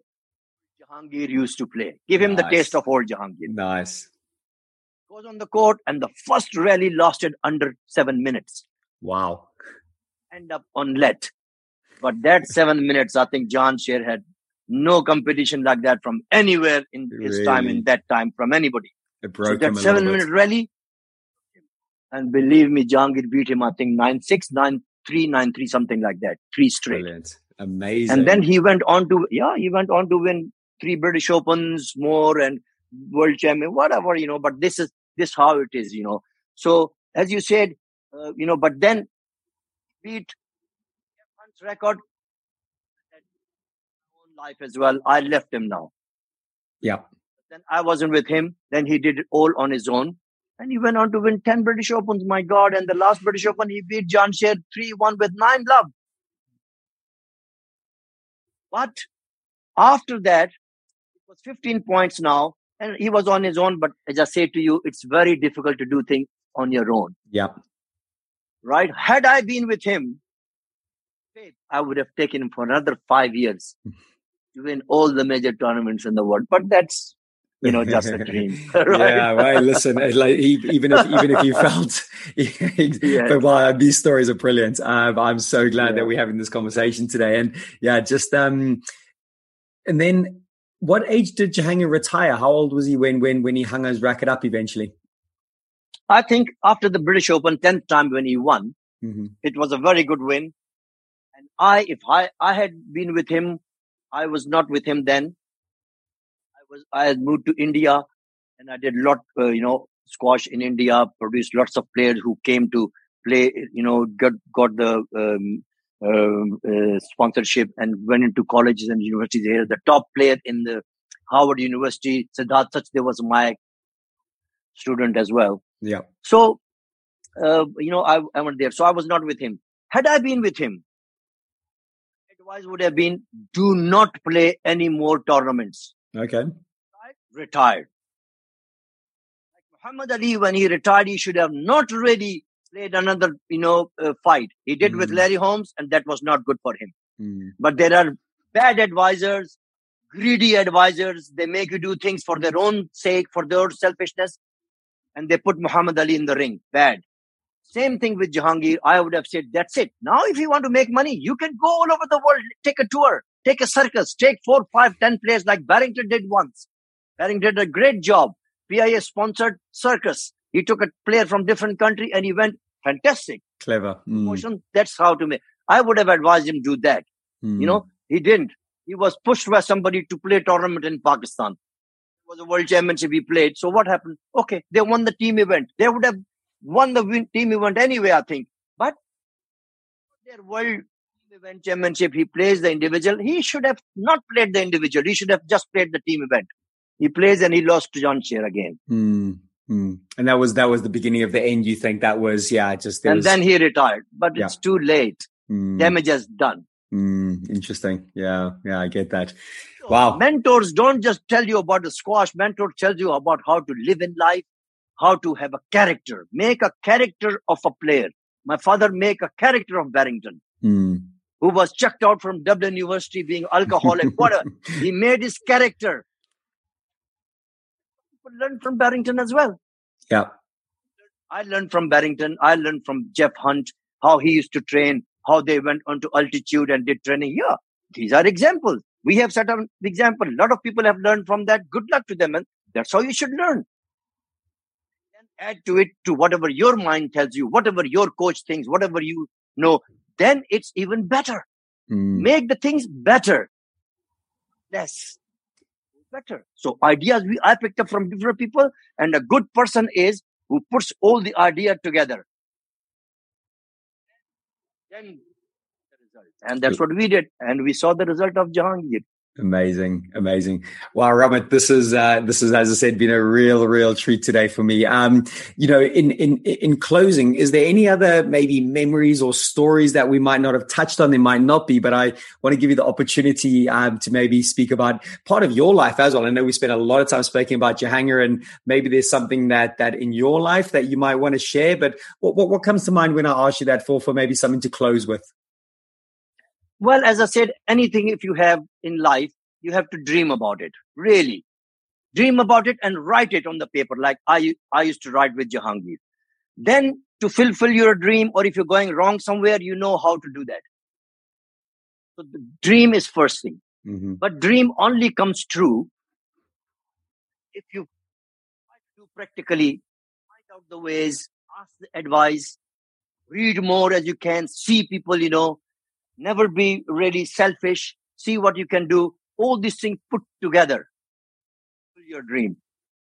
Jahangir used to play. Give him the taste of old Jahangir. Nice. Goes on the court, and the first rally lasted under seven minutes. Wow. End up on let. But that seven minutes, I think Jansher had no competition like that from anywhere in his time, in that time, from anybody. It So that seven minute rally, and believe me, Jahangir beat him, I think, 9 6, 9 3, 9 3, something like that. Three straight. Brilliant. Amazing. And then he went on to, yeah, he went on to win three British Opens more and world champion, whatever, you know, but this is, this how it is, you know. So as you said, uh, you know, but then beat Hunt's record, life as well. I left him now. yeah. Then I wasn't with him. Then he did it all on his own. And he went on to win 10 British Opens, my God. And the last British Open, he beat Jansher 3-1 with nine love. But after that, it was 15 points now. And he was on his own. But as I say to you, it's very difficult to do things on your own. Yeah. Right? Had I been with him, I would have taken him for another five years mm. to win all the major tournaments in the world. But that's you know just a dream right? yeah well listen like even if even if you felt yeah. but well these stories are brilliant um, i'm so glad yeah. that we're having this conversation today and yeah just um and then what age did Jahangir retire how old was he when when when he hung his racket up eventually i think after the british open 10th time when he won mm-hmm. it was a very good win and i if i i had been with him i was not with him then was I had moved to India and I did a lot, uh, you know, squash in India, produced lots of players who came to play, you know, got, got the um, uh, uh, sponsorship and went into colleges and universities here. The top player in the Harvard University, Siddharth Sachdev was my student as well. Yeah. So, uh, you know, I, I went there. So I was not with him. Had I been with him, advice would have been do not play any more tournaments. Okay. Retired. Like Muhammad Ali, when he retired, he should have not really played another, you know, uh, fight. He did mm. with. Larry Holmes, and that was not good for him. Mm. But there are bad advisors, greedy advisors. They make you do things for their own sake, for their selfishness, and they put Muhammad Ali in the ring. Bad. Same thing with Jahangir. I would have said, that's it. Now, if you want to make money, you can go all over the world, take a tour. Take a circus, take four, five, ten players like Barrington did once. Barrington did a great job. PIA sponsored circus. He took a player from different country and he went fantastic. Clever. Mm. That's how to make. I would have advised him do that. Mm. You know, he didn't. He was pushed by somebody to play tournament in Pakistan. It was a world championship he played. So what happened? Okay, they won the team event. They would have won the team event anyway, I think. But their world event championship, he plays the individual. He should have not played the individual. He should have just played the team event. He plays and he lost to Jansher again. Mm, mm. And that was that was the beginning of the end. You think that was yeah, just and was... then he retired, but yeah. it's too late. Mm. Damage is done. Hmm, interesting. Yeah, yeah, I get that. Wow. Mentors don't just tell you about the squash. Mentor tells you about how to live in life, how to have a character. Make a character of a player. My father make a character of Barrington. Mm who was chucked out from Dublin University being alcoholic, whatever. he made his character. People learn from Barrington as well. Yeah. I learned from Barrington. I learned from Geoff Hunt, how he used to train, how they went onto altitude and did training. Yeah, these are examples. We have set up an example. A lot of people have learned from that. Good luck to them. And that's how you should learn. And add to it to whatever your mind tells you, whatever your coach thinks, whatever you know then it's even better. Mm. Make the things better. Less. Better. So ideas we I picked up from different people, and a good person is who puts all the idea together. Then the result. And that's what we did. And we saw the result of Jahangir. Amazing, amazing. Wow, Rahmat, this is uh, this is as I said, been a real, real treat today for me. Um, you know, in in in closing, is there any other maybe memories or stories that we might not have touched on? There might not be, but I want to give you the opportunity um, to maybe speak about part of your life as well. I know we spent a lot of time speaking about Jahangir, and maybe there's something that that in your life that you might want to share. But what what, what comes to mind when I ask you that for for maybe something to close with? Well, as I said, anything if you have in life, you have to dream about it. Really. Dream about it and write it on the paper like I, I used to write with Jahangir. Then to fulfill your dream or if you're going wrong somewhere, you know how to do that. So the dream is first thing. Mm-hmm. But dream only comes true if you do practically, find out the ways, ask the advice, read more as you can, see people, you know, never be really selfish. See what you can do. All these things put together. Your dream.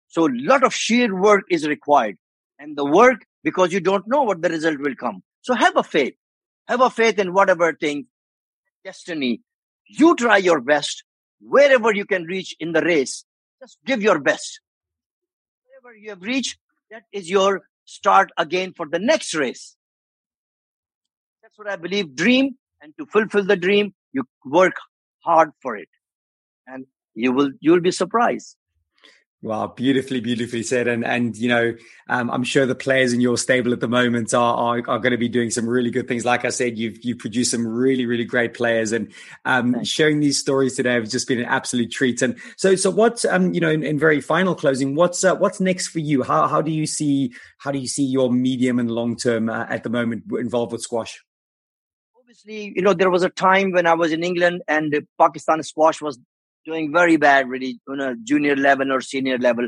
So a lot of sheer work is required. And the work because you don't know what the result will come. So have a faith. Have a faith in whatever thing. Destiny. You try your best. Wherever you can reach in the race just give your best. Wherever you have reached that is your start again for the next race. That's what I believe. Dream, and to fulfill the dream, you work hard for it, and you will you will be surprised. Wow, beautifully, beautifully said. And and you know, um, I'm sure the players in your stable at the moment are, are, are going to be doing some really good things. Like I said, you've you produced some really really great players, and um, sharing these stories today has just been an absolute treat. And so so what um you know in, in very final closing, what's uh, what's next for you? How how do you see how do you see your medium and long term uh, at the moment involved with squash? Obviously, you know there was a time when I was in England and Pakistan squash was doing very bad, really, on a junior level or senior level.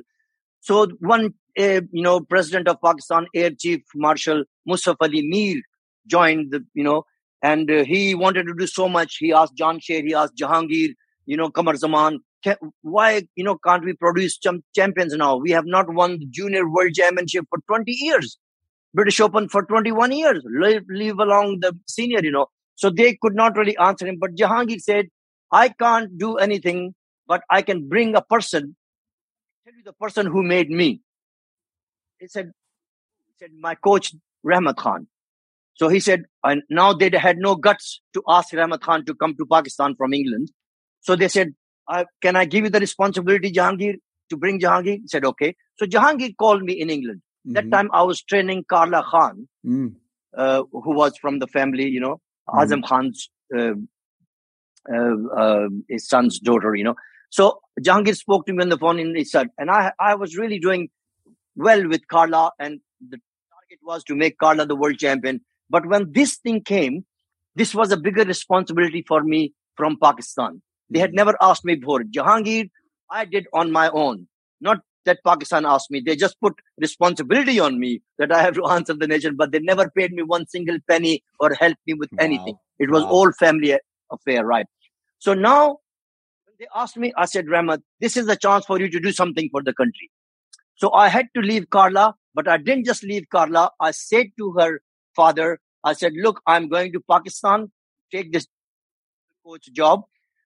So one, uh, you know, president of Pakistan, Air Chief Marshal Mushaf Ali Mir joined the, you know, and uh, he wanted to do so much. He asked Jansher, he asked Jahangir, you know, Qamar Zaman, why, you know, can't we produce ch- champions now? We have not won the junior world championship for 20 years. British Open for 21 years. Leave, leave along the senior, you know. So they could not really answer him. But Jahangir said, I can't do anything, but I can bring a person, tell you the person who made me. He said, he said, my coach, Rahmat Khan. So he said, and now they had no guts to ask Rahmat Khan to come to Pakistan from England. So they said, can I give you the responsibility, Jahangir, to bring Jahangir? He said, okay. So Jahangir called me in England. Mm-hmm. That time I was training Carla Khan, mm. uh, who was from the family, you know. Azam Khan's uh, uh, uh, his son's daughter, you know. So Jahangir spoke to me on the phone and he said, and I, I was really doing well with Carla and the target was to make Carla the world champion. But when this thing came, this was a bigger responsibility for me from Pakistan. They had never asked me before. Jahangir, I did on my own. Not that Pakistan asked me. They just put responsibility on me that I have to answer the nation, but they never paid me one single penny or helped me with wow. anything. It was wow. all family affair, right? So now, when they asked me, I said, Rahmat, this is the chance for you to do something for the country. So I had to leave Carla, but I didn't just leave Carla. I said to her father, I said, look, I'm going to Pakistan, take this coach job.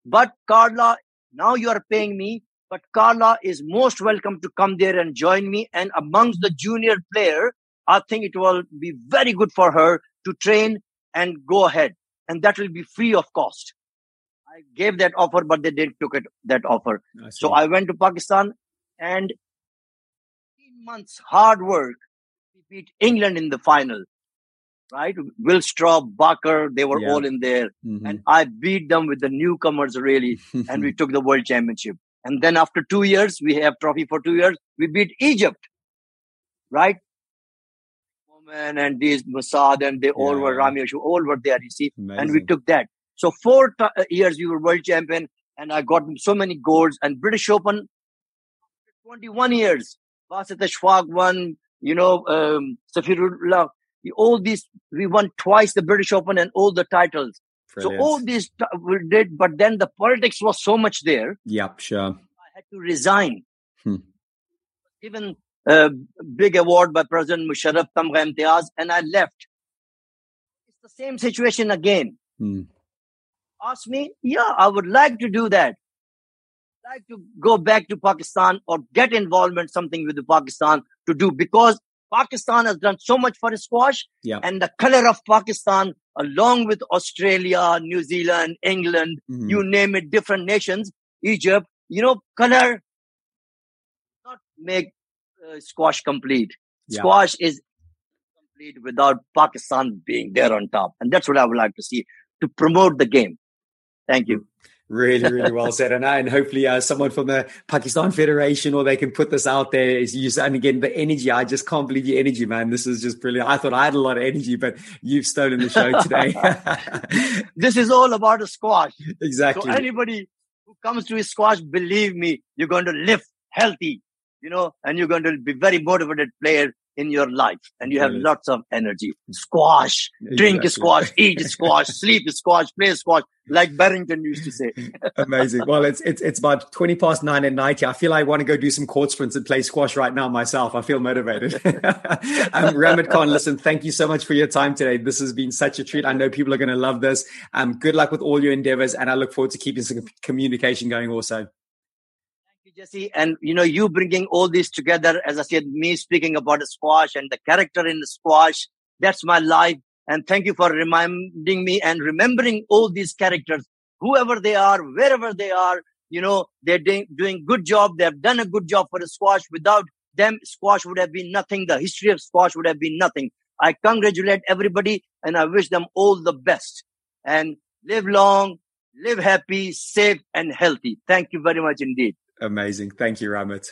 But Carla, now you are paying me, but Carla is most welcome to come there and join me. And amongst the junior player, I think it will be very good for her to train and go ahead. And that will be free of cost. I gave that offer, but they didn't took it that offer. I so I went to Pakistan and months hard work. We beat England in the final, right? Will Straub, Barker, they were yeah. all in there. Mm-hmm. And I beat them with the newcomers really. and we took the world championship. And then after two years, we have trophy for two years. We beat Egypt, right? and these Mossad and they yeah. all were Rami all were there, you see. Amazing. And we took that. So four t- uh, years we were world champion, and I got so many golds. And British Open, 21 years, Basit Ashfaq won. You know, um, Safirullah. All these we won twice the British Open and all the titles. Brilliant. So all these we did, but then the politics was so much there. Yep, sure. I had to resign. Hmm. Given a big award by President Musharraf Tamgha Imtiaz, and I left. It's the same situation again. Hmm ask me, yeah, I would like to do that. like to go back to Pakistan or get involvement something with the Pakistan to do because Pakistan has done so much for squash yeah. and the color of Pakistan along with Australia, New Zealand, England, mm-hmm. you name it, different nations, Egypt, you know, color not make uh, squash complete. Yeah. Squash is complete without Pakistan being there on top. And that's what I would like to see to promote the game. Thank you. Really, really well said. And, and hopefully uh, someone from the Pakistan Federation or they can put this out there is use and again the energy. I just can't believe your energy, man. This is just brilliant. I thought I had a lot of energy, but you've stolen the show today. this is all about a squash. Exactly. So anybody who comes to a squash, believe me, you're going to live healthy, you know, and you're going to be very motivated player in your life and you have yes. lots of energy. Squash, exactly. drink squash, eat squash, sleep squash, play squash, like Barrington used to say. Amazing. Well, it's, it's, it's about 20 past nine at night. I feel like I want to go do some court sprints and play squash right now myself. I feel motivated. um, Rahmat Khan, listen, thank you so much for your time today. This has been such a treat. I know people are going to love this. Um, good luck with all your endeavors and I look forward to keeping some communication going also. Jesse, and you know, you bringing all this together, as I said, me speaking about squash and the character in the squash, that's my life. And thank you for reminding me and remembering all these characters, whoever they are, wherever they are, you know, they're doing, doing good job. They've done a good job for the squash. Without them, squash would have been nothing. The history of squash would have been nothing. I congratulate everybody and I wish them all the best and live long, live happy, safe and healthy. Thank you very much indeed. Amazing. Thank you, Rahmat.